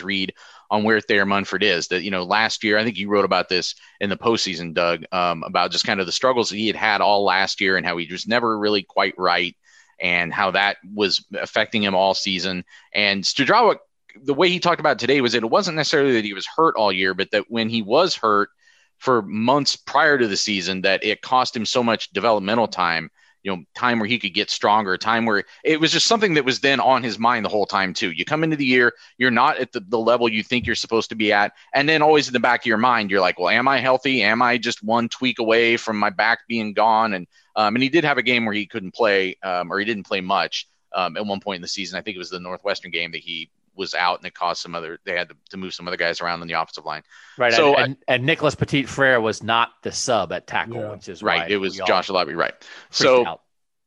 read on where Thayer Munford is. That you know, last year I think you wrote about this in the postseason, Doug, um, about just kind of the struggles he had had all last year and how he was never really quite right and how that was affecting him all season. And Studrawa, the way he talked about today was that it wasn't necessarily that he was hurt all year, but that when he was hurt for months prior to the season, that it cost him so much developmental time you know time where he could get stronger time where it was just something that was then on his mind the whole time too. You come into the year you're not at the, the level you think you're supposed to be at and then always in the back of your mind you're like well am i healthy? Am i just one tweak away from my back being gone? And um, and he did have a game where he couldn't play um, or he didn't play much um, at one point in the season. I think it was the northwestern game that he was out and it caused some other they had to, to move some other guys around in the offensive line. Right. So and, and, and Nicholas Petit Frere was not the sub at tackle, yeah. which is right. It was Josh Alabi, right. So out.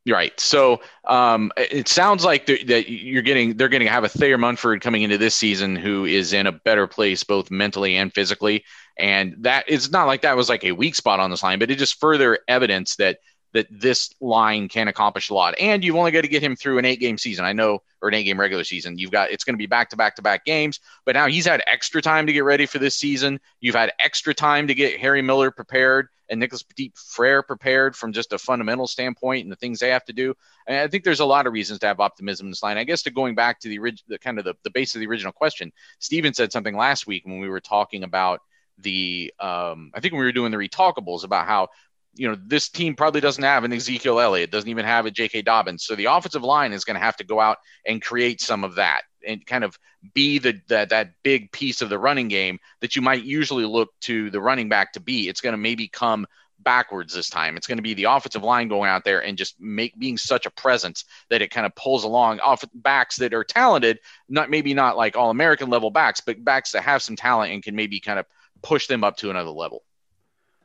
Right. So um, it sounds like that you're getting they're going to have a Thayer Munford coming into this season who is in a better place both mentally and physically, and that it's not like that was like a weak spot on this line, but it just further evidence that that this line can accomplish a lot. And you've only got to get him through an eight game season. I know, or an eight game regular season. You've got it's going to be back to back to back games, but now he's had extra time to get ready for this season. You've had extra time to get Harry Miller prepared and Nicholas Petit Frere prepared from just a fundamental standpoint and the things they have to do. And I think there's a lot of reasons to have optimism in this line. I guess to going back to the, the kind of the, the base of the original question, Steven said something last week when we were talking about the um, I think we were doing the retalkables about how you know, this team probably doesn't have an Ezekiel Elliott, doesn't even have a J.K. Dobbins. So the offensive line is going to have to go out and create some of that and kind of be the that that big piece of the running game that you might usually look to the running back to be. It's going to maybe come backwards this time. It's going to be the offensive line going out there and just make being such a presence that it kind of pulls along off backs that are talented, not maybe not like all American level backs, but backs that have some talent and can maybe kind of push them up to another level.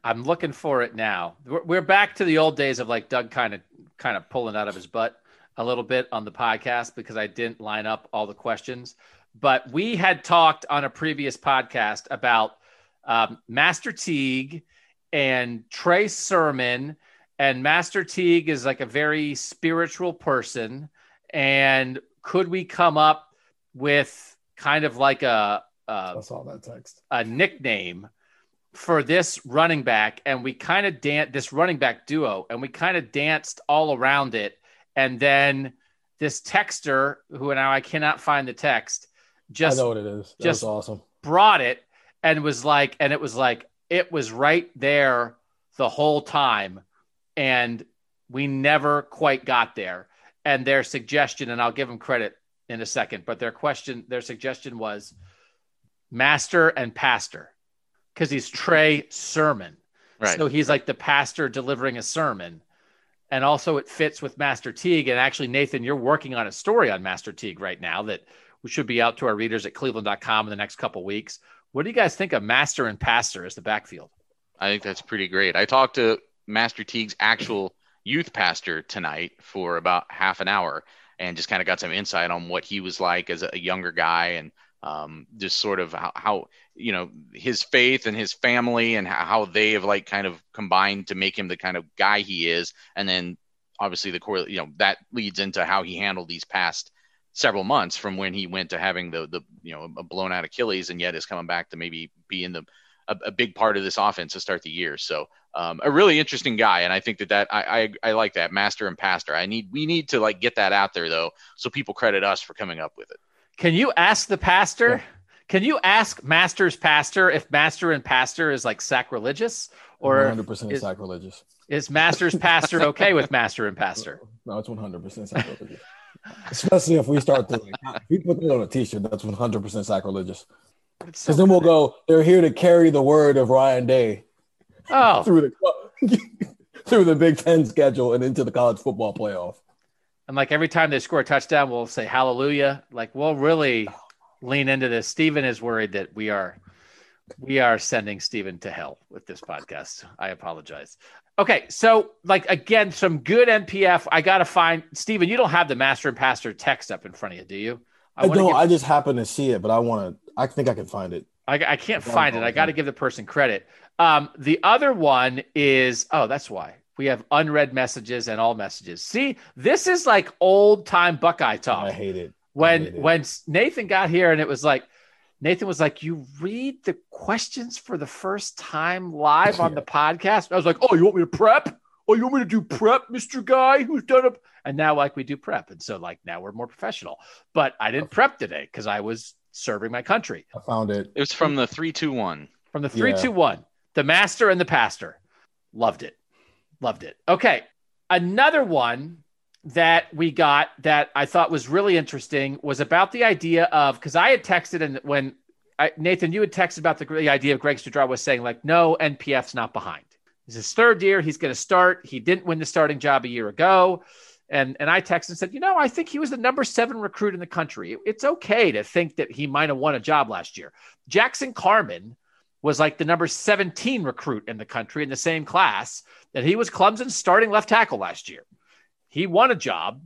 I'm looking for it now. We're back to the old days of like Doug kind of kind of pulling out of his butt a little bit on the podcast because I didn't line up all the questions. But we had talked on a previous podcast about um, Master Teague and Trey Sermon. And Master Teague is like a very spiritual person. And could we come up with kind of like a, a I saw that text a nickname for this running back and we kind of danced this running back duo and we kind of danced all around it and then this texter who now I cannot find the text just I know what it is. That just awesome. Brought it and was like and it was like it was right there the whole time, and we never quite got there. And their suggestion, and I'll give them credit in a second, but their question, their suggestion was master and pastor because he's Trey Sermon. Right. So he's like the pastor delivering a sermon. And also it fits with Master Teague. And actually, Nathan, you're working on a story on Master Teague right now that we should be out to our readers at cleveland.com in the next couple weeks. What do you guys think of Master and Pastor as the backfield? I think that's pretty great. I talked to Master Teague's actual youth pastor tonight for about half an hour and just kind of got some insight on what he was like as a younger guy and um, just sort of how, how, you know his faith and his family and how they have like kind of combined to make him the kind of guy he is and then obviously the core you know that leads into how he handled these past several months from when he went to having the the you know a blown out Achilles and yet is coming back to maybe be in the a, a big part of this offense to start the year. So um, a really interesting guy, and I think that that I, I I like that master and pastor. I need we need to like get that out there though, so people credit us for coming up with it. Can you ask the pastor? Yeah. Can you ask Master's pastor if Master and Pastor is like sacrilegious or 100% is, sacrilegious? Is Master's pastor okay with Master and Pastor? No, it's 100% sacrilegious. Especially if we start to, if we put that on a t-shirt, that's 100% sacrilegious. Because so then we'll go, they're here to carry the word of Ryan Day oh. through the through the Big Ten schedule and into the college football playoff. And like every time they score a touchdown, we'll say hallelujah. Like we'll really lean into this. Stephen is worried that we are we are sending Stephen to hell with this podcast. I apologize. Okay, so like again, some good NPF. I gotta find Stephen. You don't have the master and pastor text up in front of you, do you? I, I don't. Give, I just happen to see it, but I want to. I think I can find it. I, I can't find it. I got to give the person credit. Um, the other one is oh, that's why we have unread messages and all messages. See, this is like old time Buckeye talk. I hate it. When hate when Nathan got here and it was like Nathan was like, "You read the questions for the first time live on the podcast." I was like, "Oh, you want me to prep? Oh, you want me to do prep, Mister Guy who's done it?" And now, like, we do prep, and so like now we're more professional. But I didn't prep today because I was serving my country. I found it. It was from the three two one. From the three yeah. two one, the master and the pastor. Loved it, loved it. Okay, another one that we got that I thought was really interesting was about the idea of because I had texted and when I, Nathan, you had texted about the, the idea of Greg Studrawa was saying like, no, NPF's not behind. It's his third year. He's going to start. He didn't win the starting job a year ago. And, and I texted and said, you know, I think he was the number seven recruit in the country. It's okay to think that he might have won a job last year. Jackson Carman was like the number 17 recruit in the country in the same class that he was Clemson's starting left tackle last year. He won a job.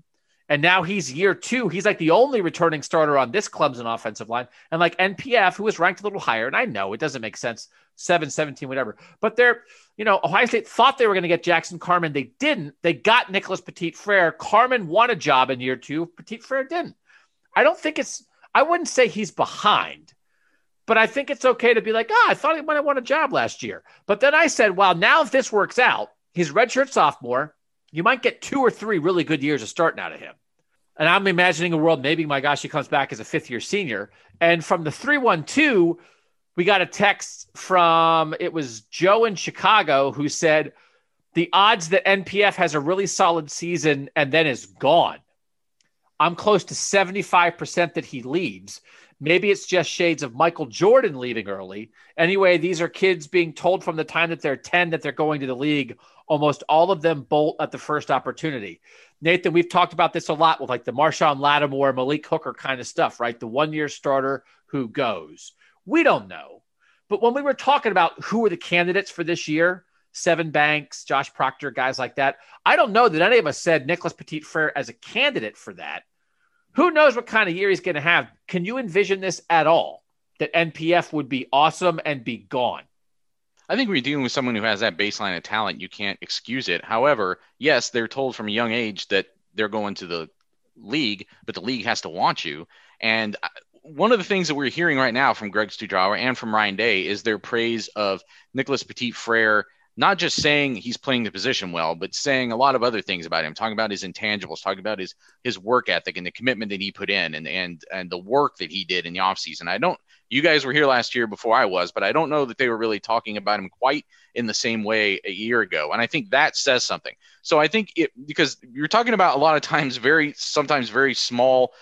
And now he's year two. He's like the only returning starter on this Clemson offensive line. And like NPF, who was ranked a little higher, and I know it doesn't make sense, 7, 17, whatever. But they're, you know, Ohio State thought they were going to get Jackson Carman. They didn't. They got Nicholas Petit Frere. Carman won a job in year two. Petit Frere didn't. I don't think it's, I wouldn't say he's behind, but I think it's okay to be like, ah, I thought he might have won a job last year. But then I said, well, now if this works out, he's redshirt sophomore you might get two or three really good years of starting out of him. And I'm imagining a world, maybe my gosh, he comes back as a fifth year senior. And from the 312, we got a text from it was Joe in Chicago who said the odds that NPF has a really solid season and then is gone. I'm close to 75% that he leaves. Maybe it's just shades of Michael Jordan leaving early. Anyway, these are kids being told from the time that they're 10 that they're going to the league. Almost all of them bolt at the first opportunity. Nathan, we've talked about this a lot with like the Marshon Lattimore, Malik Hooker kind of stuff, right? The one year starter who goes. We don't know. But when we were talking about who are the candidates for this year, Sevyn Banks, Josh Proctor, guys like that, I don't know that any of us said Nicholas Petit Frere as a candidate for that. Who knows what kind of year he's going to have? Can you envision this at all? That NPF would be awesome and be gone. I think when you're dealing with someone who has that baseline of talent, you can't excuse it. However, yes, they're told from a young age that they're going to the league, but the league has to want you. And uh, one of the things that we're hearing right now from Greg Studrawa and from Ryan Day is their praise of Nicholas Petit Frere not just saying he's playing the position well, but saying a lot of other things about him, talking about his intangibles, talking about his his work ethic and the commitment that he put in and and and the work that he did in the offseason. I don't You guys were here last year before I was, but I don't know that they were really talking about him quite in the same way a year ago. And I think that says something. So I think it because you're talking about a lot of times very sometimes very small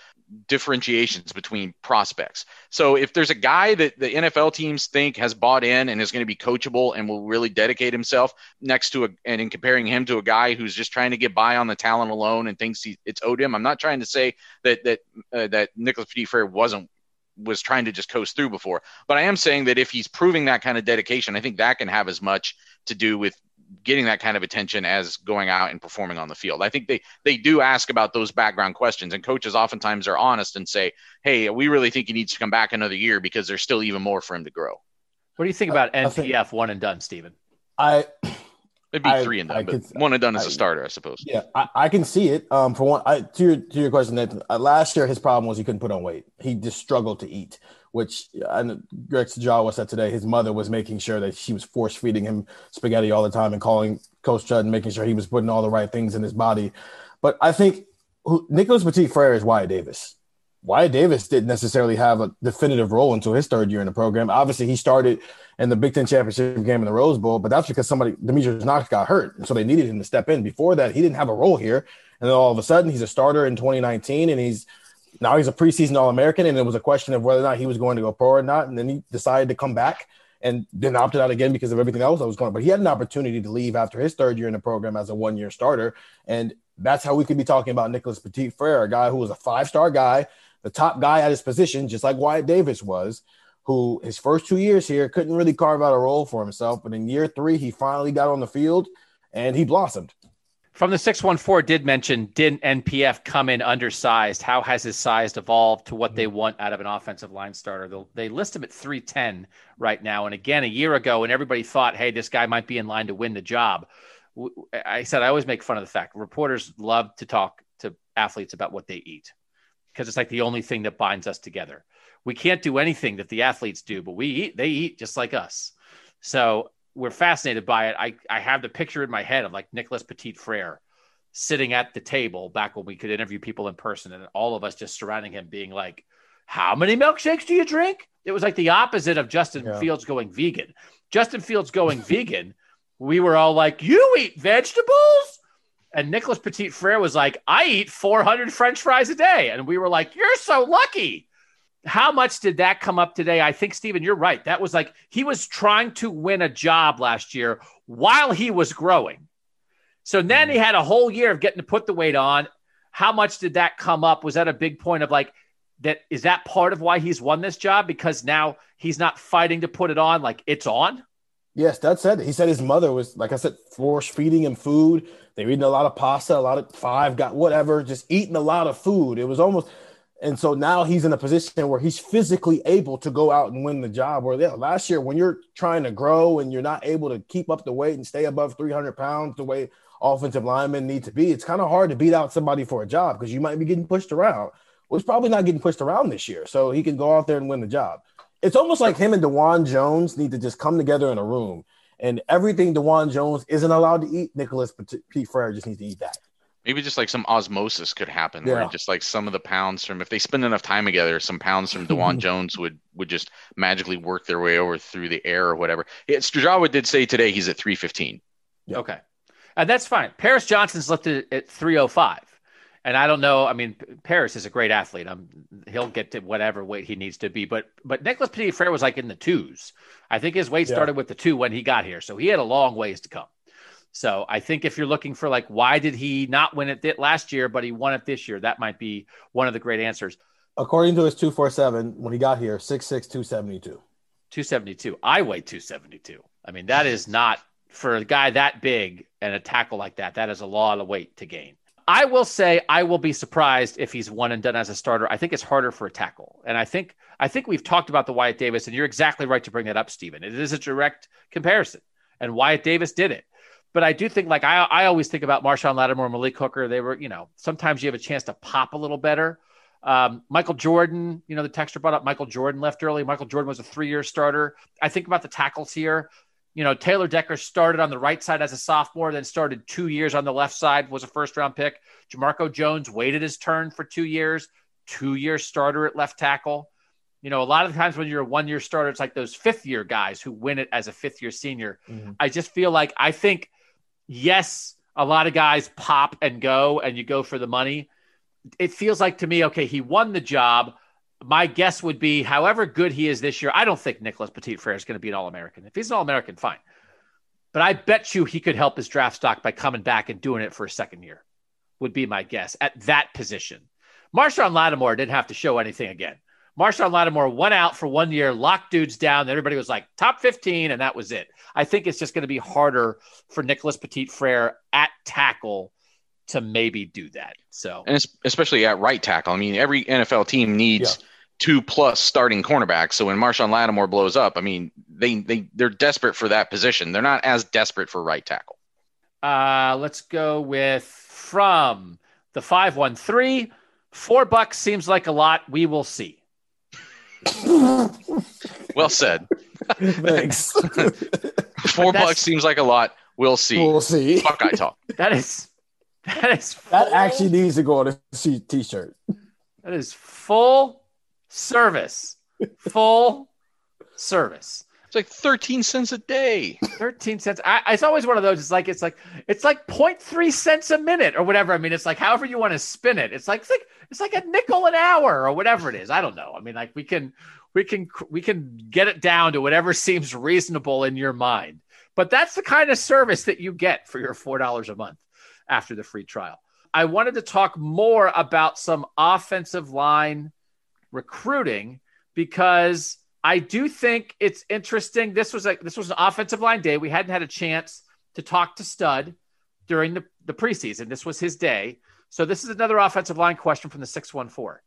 differentiations between prospects. So if there's a guy that the NFL teams think has bought in and is going to be coachable and will really dedicate himself next to a and in comparing him to a guy who's just trying to get by on the talent alone and thinks he, it's owed him. I'm not trying to say that that uh, that Nicholas Petit-Frere wasn't was trying to just coast through before, but I am saying that if he's proving that kind of dedication, I think that can have as much to do with getting that kind of attention as going out and performing on the field. I think they they do ask about those background questions, and coaches oftentimes are honest and say, "Hey, we really think he needs to come back another year because there's still even more for him to grow." What do you think about I, NPF I think, one and done, Stephen? I It'd be I, three and done, but one and done as a starter, I suppose. Yeah, I, I, can see it. Um, for one, I, to your to your question, Nathan, uh, last year his problem was he couldn't put on weight. He just struggled to eat which and Greg Jawa said today his mother was making sure that she was force feeding him spaghetti all the time and calling Coach Judd and making sure he was putting all the right things in his body. But I think who, Nicholas Petit-Frere is Wyatt Davis. Wyatt Davis didn't necessarily have a definitive role until his third year in the program. Obviously, he started in the Big Ten championship game in the Rose Bowl, but that's because somebody, Demetrius Knox, got hurt. And so they needed him to step in. Before that, he didn't have a role here. And then all of a sudden, he's a starter in 2019 and he's now he's a preseason All American, and it was a question of whether or not he was going to go pro or not. And then he decided to come back and then opted out again because of everything else that was going on. But he had an opportunity to leave after his third year in the program as a one year starter. And that's how we could be talking about Nicholas Petit-Frere, a guy who was a five star guy, the top guy at his position, just like Wyatt Davis was, who his first two years here couldn't really carve out a role for himself. But in year three, he finally got on the field and he blossomed. From the 614 did mention, didn't NPF come in undersized? How has his size evolved to what they mm-hmm. want out of an offensive line starter? They'll, they list him at 310 right now. And again, a year ago, and everybody thought, hey, this guy might be in line to win the job, I said, I always make fun of the fact reporters love to talk to athletes about what they eat because it's like the only thing that binds us together. We can't do anything that the athletes do, but we eat, they eat just like us. So we're fascinated by it. I, I have the picture in my head of like Nicholas Petit-Frere sitting at the table back when we could interview people in person and all of us just surrounding him being like, how many milkshakes do you drink? It was like the opposite of Justin yeah. Fields going vegan. Justin Fields going vegan, we were all like, you eat vegetables? And Nicholas Petit-Frere was like, I eat 400 French fries a day. And we were like, you're so lucky how much did that come up today? I think, Stephen, you're right. That was like he was trying to win a job last year while he was growing. So then he had a whole year of getting to put the weight on. How much did that come up? Was that a big point of like, that is that part of why he's won this job? Because now he's not fighting to put it on, like it's on? Yes, that said, he said his mother was, like I said, force feeding him food. They were eating a lot of pasta, a lot of five, got whatever, just eating a lot of food. It was almost and so now he's in a position where he's physically able to go out and win the job. Where yeah, last year, when you're trying to grow and you're not able to keep up the weight and stay above 300 pounds the way offensive linemen need to be, it's kind of hard to beat out somebody for a job because you might be getting pushed around. Well, he's probably not getting pushed around this year, so he can go out there and win the job. It's almost like him and Dawand Jones need to just come together in a room, and everything Dawand Jones isn't allowed to eat, Nicholas Petit Frere just needs to eat that maybe just like some osmosis could happen yeah. where just like some of the pounds from if they spend enough time together some pounds from Dawand Jones would would just magically work their way over through the air or whatever it, Studrawa did say today he's at 315 yeah. okay and that's fine Paris Johnson's lifted at 305 and I don't know. I mean, Paris is a great athlete. I'm, he'll get to whatever weight he needs to be. But but Nicholas Petit-Frere was like in the twos. I think his weight started with the two when he got here, so he had a long ways to come. So I think if you're looking for like, why did he not win it last year, but he won it this year? That might be one of the great answers. According to his 247, when he got here, 6'6, 272. 272. I weigh 272. I mean, that is not for a guy that big and a tackle like that. That is a lot of weight to gain. I will say I will be surprised if he's one and done as a starter. I think it's harder for a tackle. And I think I think we've talked about the Wyatt Davis, and you're exactly right to bring that up, Stephen. It is a direct comparison. And Wyatt Davis did it. But I do think, like I, I always think about Marshon Lattimore, Malik Hooker. They were, you know, sometimes you have a chance to pop a little better. Um, Michael Jordan, you know, the texture brought up Michael Jordan left early. Michael Jordan was a three-year starter. I think about the tackles here. You know, Taylor Decker started on the right side as a sophomore, then started two years on the left side, was a first-round pick. Jamarco Jones waited his turn for two years, two-year starter at left tackle. You know, a lot of times when you're a one year starter, it's like those fifth year guys who win it as a fifth year senior. Mm-hmm. I just feel like I think, yes, a lot of guys pop and go and you go for the money. It feels like to me, okay, he won the job. My guess would be, however good he is this year, I don't think Nicholas Petit Frere is going to be an All American. If he's an All American, fine. But I bet you he could help his draft stock by coming back and doing it for a second year, would be my guess at that position. Marshon Lattimore didn't have to show anything again. Marshon Lattimore went out for one year, locked dudes down. Everybody was like top 15, and that was it. I think it's just going to be harder for Nicholas Petit Frere at tackle to maybe do that. So, and especially at right tackle. I mean, every NFL team needs yeah. two plus starting cornerbacks. So when Marshon Lattimore blows up, I mean, they they they're desperate for that position. They're not as desperate for right tackle. Uh, let's go with from the five one three. Four bucks seems like a lot. We will see. Well said. Thanks. Four bucks seems like a lot. We'll see. We'll see. Buckeye talk. That is that is full, that actually needs to go on a t-shirt. That is full service. Full service. It's like 13 cents a day. 13 cents. I, it's always one of those. It's like, it's like, it's like 0.3 cents a minute or whatever. I mean, it's like, however you want to spin it. It's like, it's like, it's like a nickel an hour or whatever it is. I don't know. I mean, like we can, we can, we can get it down to whatever seems reasonable in your mind. But that's the kind of service that you get for your $4 a month after the free trial. I wanted to talk more about some offensive line recruiting because I do think it's interesting. This was a this was an offensive line day. We hadn't had a chance to talk to Stud during the, the preseason. This was his day. So this is another offensive line question from the 614.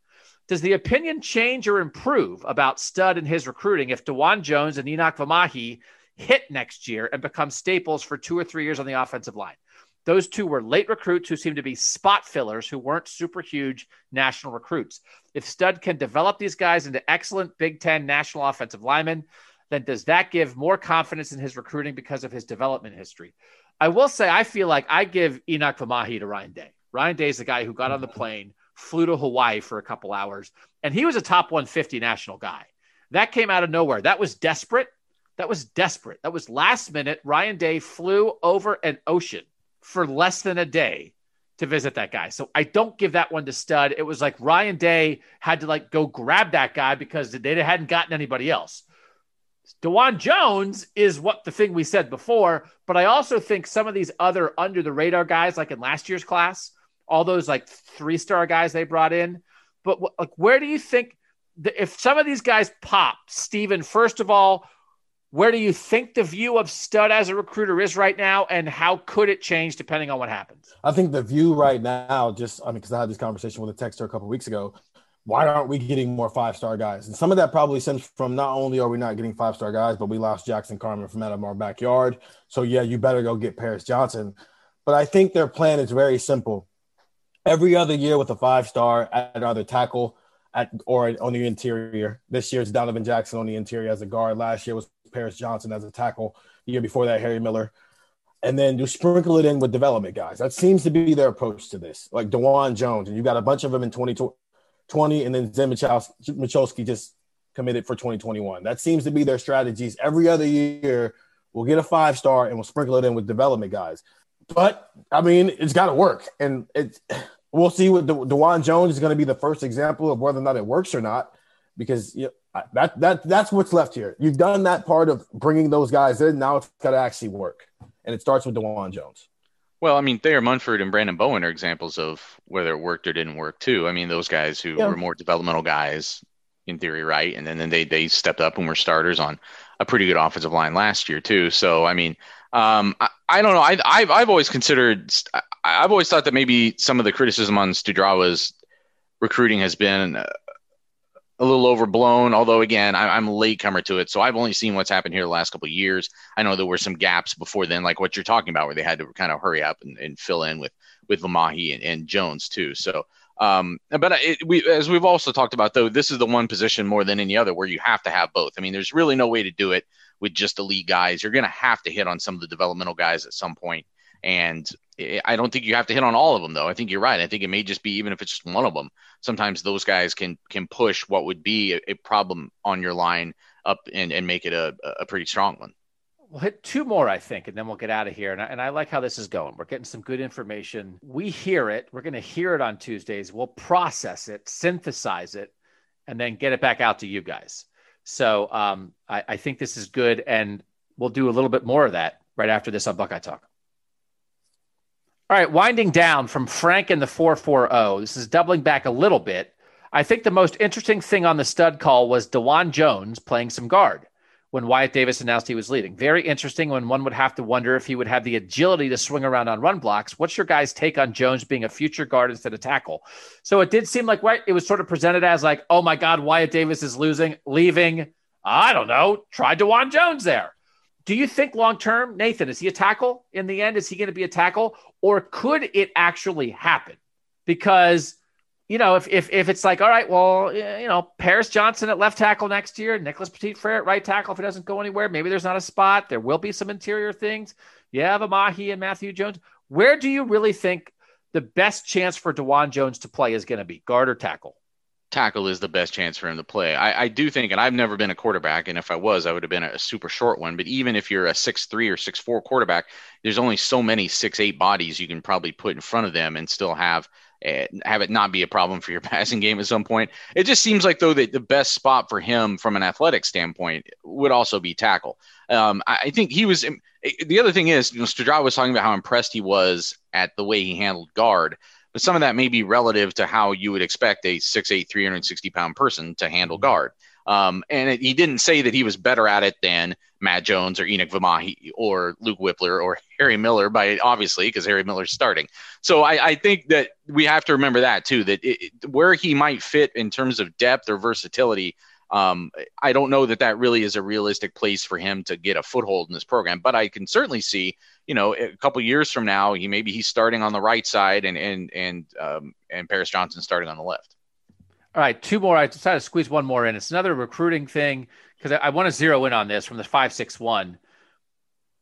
Does the opinion change or improve about Stud and his recruiting if Dawand Jones and Enokk Vimahi hit next year and become staples for two or three years on the offensive line? Those two were late recruits who seemed to be spot fillers who weren't super huge national recruits. If Stud can develop these guys into excellent Big Ten national offensive linemen, then does that give more confidence in his recruiting because of his development history? I will say, I feel like I give Enokk Vimahi to Ryan Day. Ryan Day is the guy who got on the plane, flew to Hawaii for a couple hours, and he was a top 150 national guy. That came out of nowhere. That was desperate. That was desperate. That was last minute. Ryan Day flew over an ocean for less than a day to visit that guy. So I don't give that one to stud. It was like Ryan Day had to like go grab that guy because they hadn't gotten anybody else. Dawand Jones is what the thing we said before, but I also think some of these other under the radar guys, like in last year's class, all those like three star guys they brought in. But like, where do you think the, if some of these guys pop, Stephen? First of all, where do you think the view of Stud as a recruiter is right now, and how could it change depending on what happens? I think the view right now, just I mean, because I had this conversation with a texter a couple weeks ago. Why aren't we getting more five star guys? And some of that probably stems from not only are we not getting five star guys, but we lost Jackson Carman from out of our backyard. So yeah, you better go get Paris Johnson. But I think their plan is very simple. Every other year with a five star at either tackle at or on the interior. This year it's Donovan Jackson on the interior as a guard. Last year was Paris Johnson as a tackle. The year before that, Harry Miller. And then you sprinkle it in with development guys. That seems to be their approach to this. Like Dawand Jones, and you got a bunch of them in 2020, and then Zen Michalski just committed for 2021. That seems to be their strategies. Every other year, we'll get a five star and we'll sprinkle it in with development guys. But I mean, it's got to work, and it's we'll see what De- Dawand Jones is going to be the first example of whether or not it works or not, because you know, that that that's what's left here. You've done that part of bringing those guys in. Now it's got to actually work, and it starts with Dawand Jones. Well, I mean, Thayer Munford and Branden Bowen are examples of whether it worked or didn't work too. I mean, those guys who yeah. were more developmental guys in theory, right? And then, then they they stepped up and were starters on a pretty good offensive line last year too. So I mean, um, I, I don't know. I, I've I've always considered. I've always thought that maybe some of the criticism on Studrawa's recruiting has been uh, a little overblown. Although again, I, am a latecomer to it, so I've only seen what's happened here the last couple of years. I know there were some gaps before then, like what you're talking about, where they had to kind of hurry up and, and fill in with with Vimahi and, and Jones too. So, um, but it, we, as we've also talked about, though, this is the one position more than any other where you have to have both. I mean, there's really no way to do it with just elite guys. You're going to have to hit on some of the developmental guys at some point And I don't think you have to hit on all of them, though. I think you're right. I think it may just be even if it's just one of them. Sometimes those guys can can push what would be a, a problem on your line up and, and make it a, a pretty strong one. We'll hit two more, I think, and then we'll get out of here. And I, and I like how this is going. We're getting some good information. We hear it. We're going to hear it on Tuesdays. We'll process it, synthesize it, and then get it back out to you guys. So um, I, I think this is good. And we'll do a little bit more of that right after this on Buckeye Talk. All right, winding down from Frank and the 440. This is doubling back a little bit. I think the most interesting thing on the stud call was Dawand Jones playing some guard when Wyatt Davis announced he was leaving. Very interesting when one would have to wonder if he would have the agility to swing around on run blocks. What's your guys' take on Jones being a future guard instead of tackle? So it did seem like right, it was sort of presented as like, oh my God, Wyatt Davis is losing, leaving. I don't know. Try Dawand Jones there. Do you think long term, Nathan, is he a tackle in the end? Is he going to be a tackle? Or could it actually happen? Because you know, if, if if it's like, all right, well, you know, Paris Johnson at left tackle next year, Nicholas Petit Frere at right tackle if it doesn't go anywhere, maybe there's not a spot. There will be some interior things. You have Amahi and Matthew Jones. Where do you really think the best chance for Dawand Jones to play is going to be, guard or tackle? Tackle is the best chance for him to play. I, I, do think, and I've never been a quarterback, and if I was, I would have been a, super short one. But even if you're a six three or six four quarterback, there's only so many six eight bodies you can probably put in front of them and still have have it not be a problem for your passing game at some point. It just seems like though that the best spot for him from an athletic standpoint would also be tackle. Um, I, think he was. The other thing is, you know, Stajad was talking about how impressed he was at the way he handled guard, but some of that may be relative to how you would expect a 6'8", 360 pound person to handle mm-hmm. guard. Um, and it, he didn't say that he was better at it than Matt Jones or Enokk Vimahi or Luke Wypler or Harry Miller, by obviously because Harry Miller's starting. So I, I, think that we have to remember that too. That it, where he might fit in terms of depth or versatility, um, I don't know that that really is a realistic place for him to get a foothold in this program. But I can certainly see, you know, a couple years from now, he maybe he's starting on the right side and and and um, and Paris Johnson starting on the left. All right, two more. I decided to squeeze one more in. It's another recruiting thing because I, I want to zero in on this from the 561.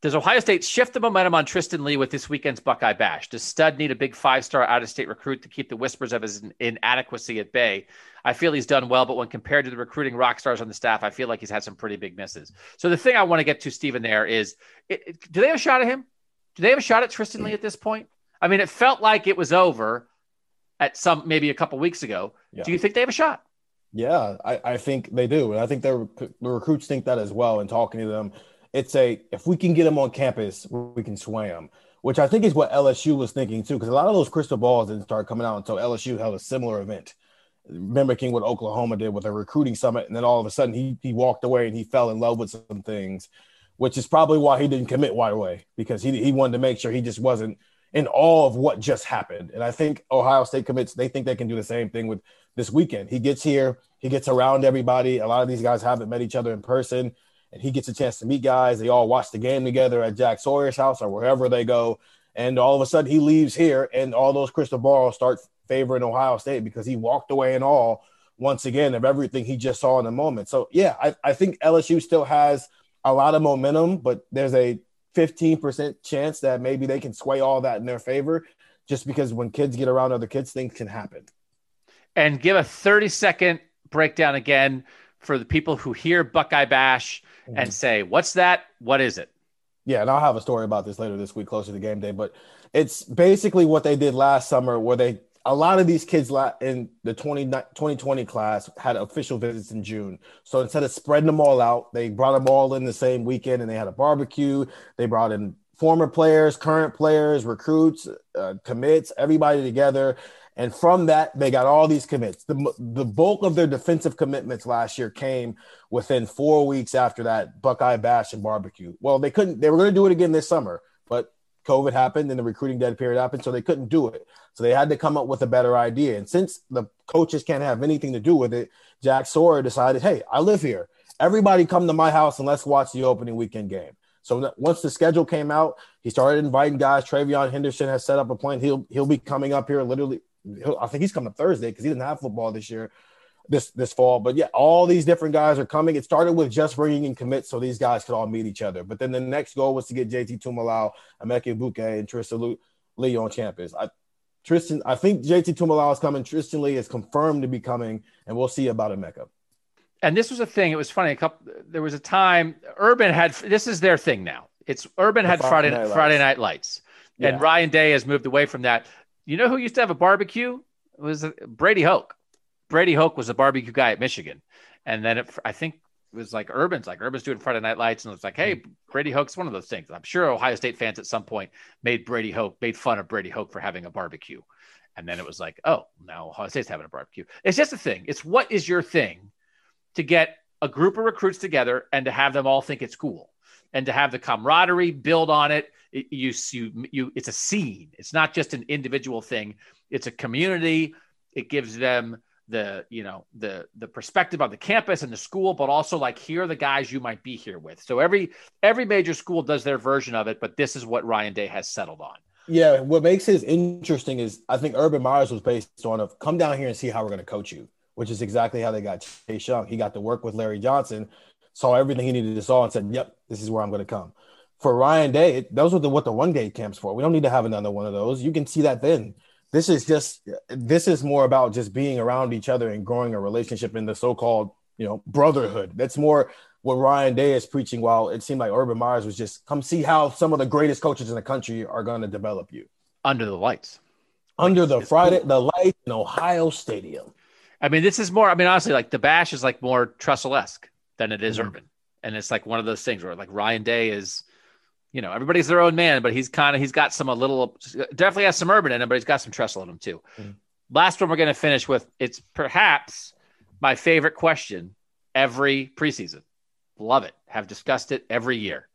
Does Ohio State shift the momentum on Tristan Leigh with this weekend's Buckeye Bash? Does Stud need a big five star out of state recruit to keep the whispers of his inadequacy at bay? I feel he's done well, but when compared to the recruiting rock stars on the staff, I feel like he's had some pretty big misses. So the thing I want to get to, Stephen, there is it, it, do they have a shot at him? Do they have a shot at Tristan Leigh at this point? I mean, it felt like it was over at some maybe a couple weeks ago. Yeah. Do you think they have a shot? Yeah, I, I think they do. And I think the recruits think that as well. And talking to them, it's a if we can get them on campus, we can sway them, which I think is what LSU was thinking too. Because a lot of those crystal balls didn't start coming out until LSU held a similar event, mimicking what Oklahoma did with a recruiting summit. And then all of a sudden, he, he walked away and he fell in love with some things, which is probably why he didn't commit right away because he, he wanted to make sure he just wasn't in awe of what just happened. And I think Ohio State commits, they think they can do the same thing with this weekend. He gets here, he gets around everybody. A lot of these guys haven't met each other in person, and he gets a chance to meet guys. They all watch the game together at Jack Sawyer's house or wherever they go. And all of a sudden, he leaves here, and all those crystal balls start favoring Ohio State because he walked away in all once again of everything he just saw in the moment. So, yeah, I, I think LSU still has a lot of momentum, but there's a 15% chance that maybe they can sway all that in their favor just because when kids get around other kids, things can happen. And give a 30 second breakdown again for the people who hear Buckeye Bash mm-hmm. and say, What's that? What is it? Yeah, and I'll have a story about this later this week, closer to game day. But it's basically what they did last summer, where they a lot of these kids in the 20, 2020 class had official visits in June. So instead of spreading them all out, they brought them all in the same weekend and they had a barbecue. They brought in former players, current players, recruits, uh, commits, everybody together. And from that, they got all these commits. The, the bulk of their defensive commitments last year came within four weeks after that Buckeye Bash and barbecue. Well, they couldn't, they were going to do it again this summer, but COVID happened and the recruiting dead period happened, so they couldn't do it. So they had to come up with a better idea. And since the coaches can't have anything to do with it, Jack Sawyer decided, hey, I live here. Everybody come to my house and let's watch the opening weekend game. So once the schedule came out, he started inviting guys. TreVeyon Henderson has set up a plan. He'll he'll be coming up here literally. I think he's coming Thursday because he didn't have football this year. this this fall. But yeah, all these different guys are coming. It started with just bringing in commits so these guys could all meet each other. But then the next goal was to get JT Tuimoloau, Emeka Egbuka, and Tristan Leigh on campus. I, Tristan, I think JT Tuimoloau is coming. Tristan Leigh is confirmed to be coming, and we'll see about Emeka. And this was a thing. It was funny. A couple. There was a time Urban had. This is their thing now. It's Urban the had Friday Friday Night, Friday Night Lights, yeah. and Ryan Day has moved away from that. You know who used to have a barbecue? It was uh, Brady Hoke. Brady Hoke was a barbecue guy at Michigan, and then it, I think it was like Urban's like Urban's doing Friday Night Lights, and it's like, hey, Brady Hoke's one of those things. I'm sure Ohio State fans at some point made Brady Hoke made fun of Brady Hoke for having a barbecue, and then it was like, oh, now Ohio State's having a barbecue. It's just a thing. It's what is your thing to get a group of recruits together and to have them all think it's cool and to have the camaraderie build on it. it you, you, you, it's a scene. It's not just an individual thing. It's a community. It gives them the you know the the perspective on the campus and the school but also like here are the guys you might be here with so every every major school does their version of it but this is what ryan day has settled on yeah what makes it interesting is i think Urban Meyer's was based on of come down here and see how we're going to coach you which is exactly how they got chase young he got to work with larry johnson saw everything he needed to saw and said yep this is where i'm going to come. For ryan day it, those were the what the one day camps for. We don't need to have another one of those. You can see that then. This is just this is more about just being around each other and growing a relationship in the so-called you know brotherhood. That's more what ryan day is preaching while it seemed like Urban Meyer's was just come see how some of the greatest coaches in the country are going to develop you. Under the lights. Under the friday the lights in ohio stadium. I mean this is more i mean honestly like the bash is like more tressel-esque than it is mm-hmm. urban and it's like one of those things where like ryan day is you know, everybody's their own man, but he's kind of he's got some a little definitely has some urban in him, but he's got some Tressel in him too. Mm-hmm. Last one we're going to finish with it's perhaps my favorite question every preseason. Love it. Have discussed it every year.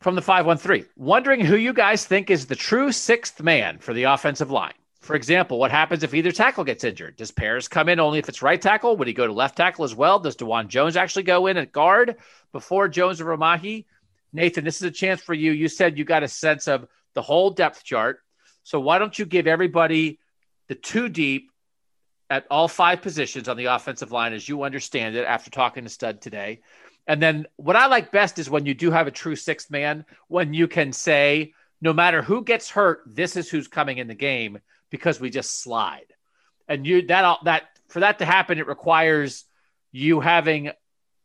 From the 513, wondering who you guys think is the true sixth man for the offensive line. For example, what happens if either tackle gets injured? Does Paris come in only if it's right tackle? Would he go to left tackle as well? Does Dawand Jones actually go in at guard before Jones or Vimahi? Nathan, this is a chance for you. You said you got a sense of the whole depth chart. So why don't you give everybody the two deep at all five positions on the offensive line as you understand it after talking to Stud today? And then what I like best is when you do have a true sixth man, when you can say, no matter who gets hurt, this is who's coming in the game because we just slide. And you that uh, that for that to happen, it requires you having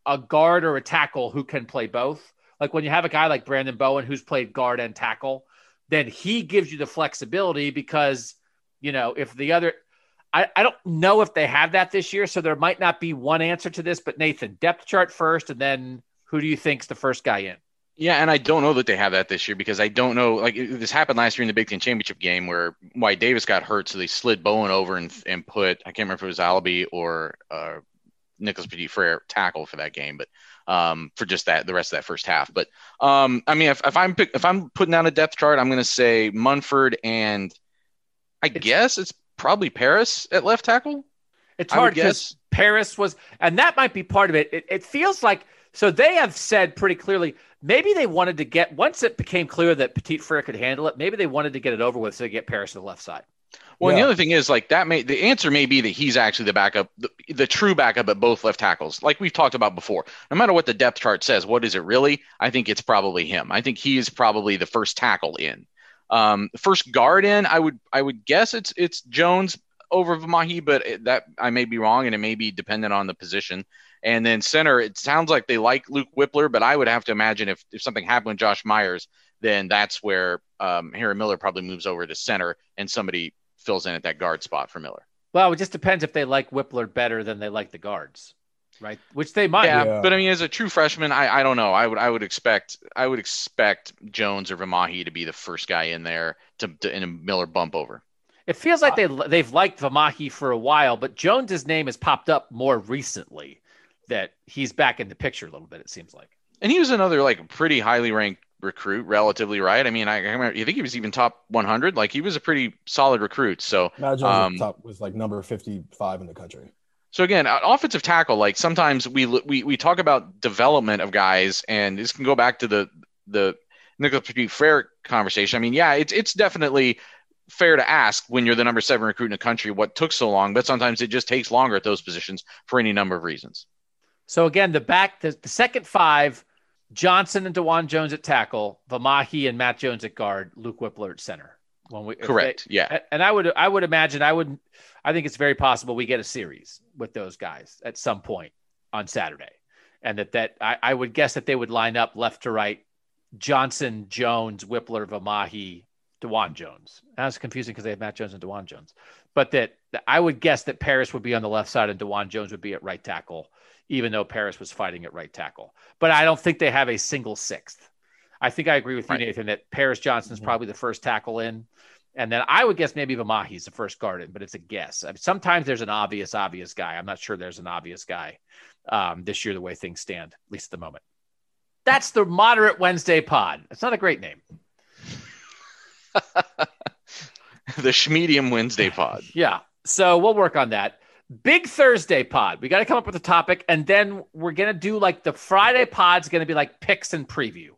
a guard or a tackle who can play both like when you have a guy like Branden Bowen who's played guard and tackle, then he gives you the flexibility because, you know, if the other, I, I don't know if they have that this year. So there might not be one answer to this, but Nathan, depth chart first, and then who do you think's the first guy in? Yeah, and I don't know that they have that this year because I don't know. Like this happened last year in the Big Ten championship game where Wyatt Davis got hurt, so they slid Bowen over and and put I can't remember if it was Alabi or uh, Nicholas Petit Frere tackle for that game, but um, for just that the rest of that first half. But um, I mean, if, if I'm pick, if I'm putting down a depth chart, I'm going to say Munford and I it's, guess it's probably Paris at left tackle. It's hard because Paris was, and that might be part of it. it. It feels like so they have said pretty clearly maybe they wanted to get once it became clear that Petit Frere could handle it. Maybe they wanted to get it over with so they get Paris to the left side. Well, yeah. and the other thing is like that may the answer may be that he's actually the backup, the, the, true backup at both left tackles, like we've talked about before. No matter what the depth chart says, what is it really? I think it's probably him. I think he is probably the first tackle in. Um, first guard in, I would I would guess it's it's Jones over Vimahi, but it, that I may be wrong, and it may be dependent on the position. And then center, it sounds like they like Luke Wypler, but I would have to imagine if, if something happened with Josh Myers, then that's where um, Harry Miller probably moves over to center and somebody fills in at that guard spot for Miller. Well, it just depends if they like Wypler better than they like the guards, right? Which they might. Yeah, yeah. but I mean, as a true freshman, I, I don't know. I would I would expect I would expect Jones or Vimahi to be the first guy in there to, to in a Miller bump over. It feels like they they've liked Vimahi for a while, but Jones's name has popped up more recently. That he's back in the picture a little bit. It seems like. And he was another like pretty highly ranked recruit, relatively right. I mean, I, I remember, you think he was even top 100. Like he was a pretty solid recruit. So um, top was like number 55 in the country. So again, offensive tackle. Like sometimes we we we talk about development of guys, and this can go back to the the Nicholas Petit Frere conversation. I mean, yeah, it's it's definitely fair to ask when you're the number seven recruit in the country what took so long, but sometimes it just takes longer at those positions for any number of reasons. So again, the back, the, the second five, Johnson and Dawand Jones at tackle, Vimahi and Matt Jones at guard, Luke Wypler at center. When we correct, they, yeah, and I would I would imagine I would I think it's very possible we get a series with those guys at some point on Saturday, and that that I, I would guess that they would line up left to right, Johnson, Jones, Wypler, Vimahi, Dawand Jones. That's confusing because they have Matt Jones and Dawand Jones, but that, that I would guess that Paris would be on the left side and Dawand Jones would be at right tackle even though Paris was fighting at right tackle. But I don't think they have a single sixth. I think I agree with you, right. Nathan, that Paris Johnson's mm-hmm. probably the first tackle in. And then I would guess maybe Vimahi's the first guard in, but it's a guess. I mean, sometimes there's an obvious, obvious guy. I'm not sure there's an obvious guy um, this year, the way things stand, at least at the moment. That's the Moderate Wednesday pod. It's not a great name. the Schmedium Wednesday pod. Yeah. So we'll work on that. Big Thursday pod. We got to come up with a topic, and then we're gonna do like the Friday pod's gonna be like picks and preview.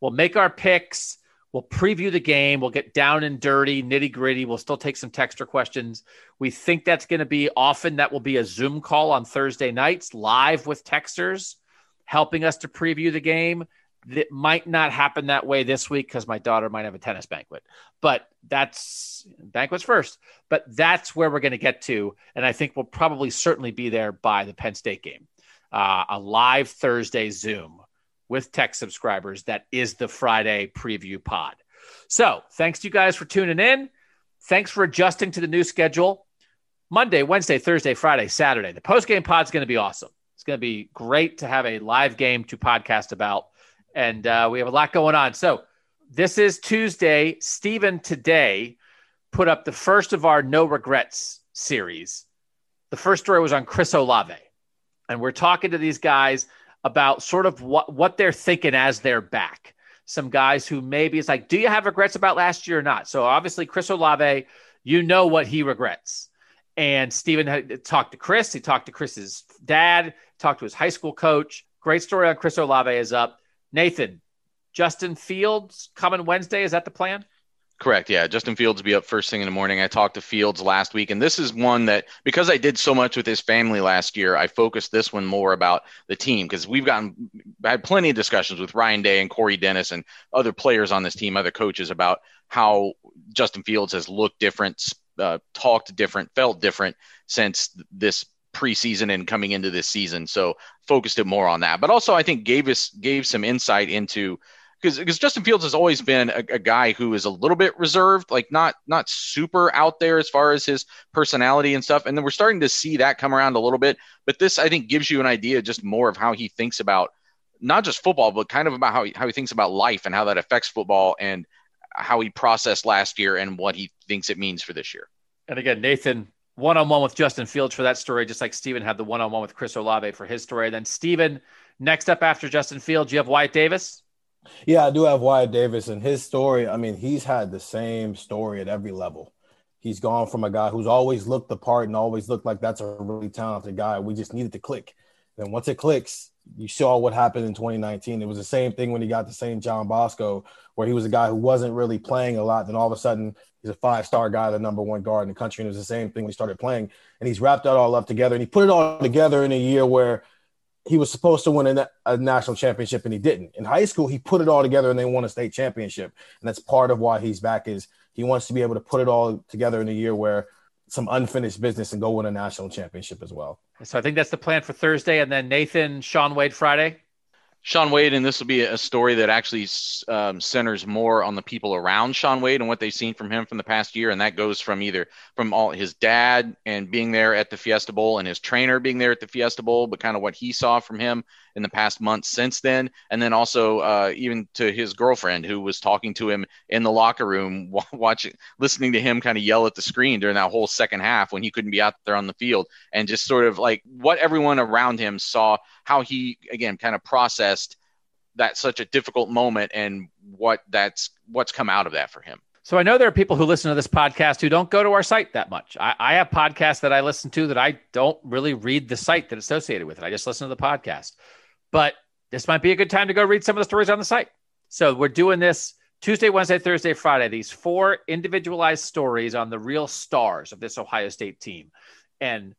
We'll make our picks. We'll preview the game. We'll get down and dirty, nitty gritty. We'll still take some texture questions. We think that's going to be often that will be a Zoom call on Thursday nights, live with texters, helping us to preview the game that might not happen that way this week because my daughter might have a tennis banquet. But that's banquets first. But that's where we're going to get to. And I think we'll probably certainly be there by the Penn State game. Uh, a live Thursday Zoom with tech subscribers. That is the Friday preview pod. So thanks to you guys for tuning in. Thanks for adjusting to the new schedule. Monday, Wednesday, Thursday, Friday, Saturday. The post game pod is going to be awesome. It's going to be great to have a live game to podcast about and uh, we have a lot going on. So this is Tuesday. Stephen today put up the first of our no regrets series. The first story was on Chris Olave, and we're talking to these guys about sort of what what they're thinking as they're back. Some guys who maybe it's like, do you have regrets about last year or not? So obviously, Chris Olave, you know what he regrets. And Stephen had talked to Chris. He talked to Chris's dad, talked to his high school coach. Great story on Chris Olave is up. Nathan, Justin Fields coming Wednesday. Is that the plan? Correct. Yeah. Justin Fields will be up first thing in the morning. I talked to Fields last week, and this is one that because I did so much with his family last year, I focused this one more about the team because we've gotten had plenty of discussions with Ryan Day and Corey Dennis and other players on this team, other coaches about how Justin Fields has looked different, uh, talked different, felt different since this preseason and coming into this season. So focused it more on that. But also I think gave us gave some insight into because because Justin Fields has always been a, a, guy who is a little bit reserved, like not not super out there as far as his personality and stuff. And then we're starting to see that come around a little bit. But this I think gives you an idea just more of how he thinks about not just football, but kind of about how he, how he thinks about life and how that affects football and how he processed last year and what he thinks it means for this year. And again, Nathan one on one with Justin Fields for that story, just like Steven had the one on one with Chris Olave for his story. then Steven, next up after Justin Fields, you have Wyatt Davis. Yeah, I do have Wyatt Davis and his story. I mean, he's had the same story at every level. He's gone from a guy who's always looked the part and always looked like that's a really talented guy. We just needed to click. And once it clicks, you saw what happened in 2019. It was the same thing when he got to St. John Bosco, where he was a guy who wasn't really playing a lot. Then all of a sudden, he's a five star guy, the number one guard in the country. And it was the same thing when he started playing. And he's wrapped that all up together. And he put it all together in a year where he was supposed to win a, a, national championship and he didn't. In high school, he put it all together and they won a state championship. And that's part of why he's back is he wants to be able to put it all together in a year where some unfinished business and go win a national championship as well. So I think that's the plan for Thursday. And then Nathan, Shaun Wade Friday. Shaun Wade, and this will be a story that actually um, centers more on the people around Shaun Wade and what they've seen from him from the past year, and that goes from either from all his dad and being there at the Fiesta Bowl, and his trainer being there at the Fiesta Bowl, but kind of what he saw from him in the past months since then, and then also uh, even to his girlfriend who was talking to him in the locker room, watching, listening to him kind of yell at the screen during that whole second half when he couldn't be out there on the field, and just sort of like what everyone around him saw how he again kind of processed that such a difficult moment and what that's what's come out of that for him. So I know there are people who listen to this podcast who don't go to our site that much. I, I, have podcasts that I listen to that I don't really read the site that's associated with it. I just listen to the podcast. But this might be a good time to go read some of the stories on the site. So we're doing this Tuesday, Wednesday, Thursday, Friday, these four individualized stories on the real stars of this Ohio State team and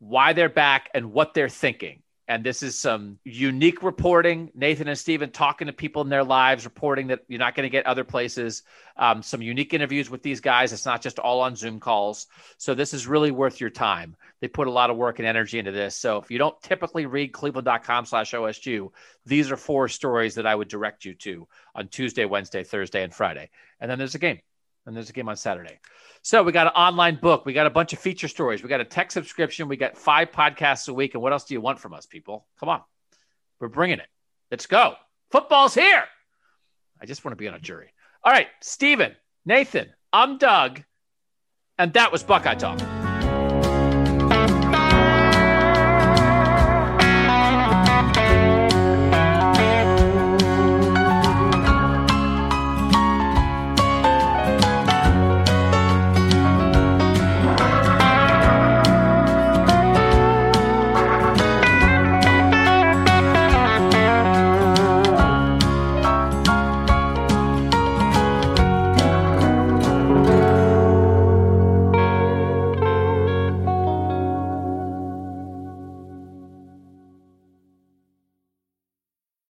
why they're back and what they're thinking. And this is some unique reporting. Nathan and Steven talking to people in their lives, reporting that you're not going to get other places. Um, some unique interviews with these guys. It's not just all on Zoom calls. So this is really worth your time. They put a lot of work and energy into this. So if you don't typically read cleveland.com slash OSU, these are four stories that I would direct you to on Tuesday, Wednesday, Thursday, and Friday. And then there's a game. And there's a game on Saturday. So we got an online book. We got a bunch of feature stories. We got a tech subscription. We got five podcasts a week. And what else do you want from us, people? Come on. We're bringing it. Let's go. Football's here. I just want to be on a jury. All right, Steven, Nathan, I'm Doug, and that was Buckeye Talk.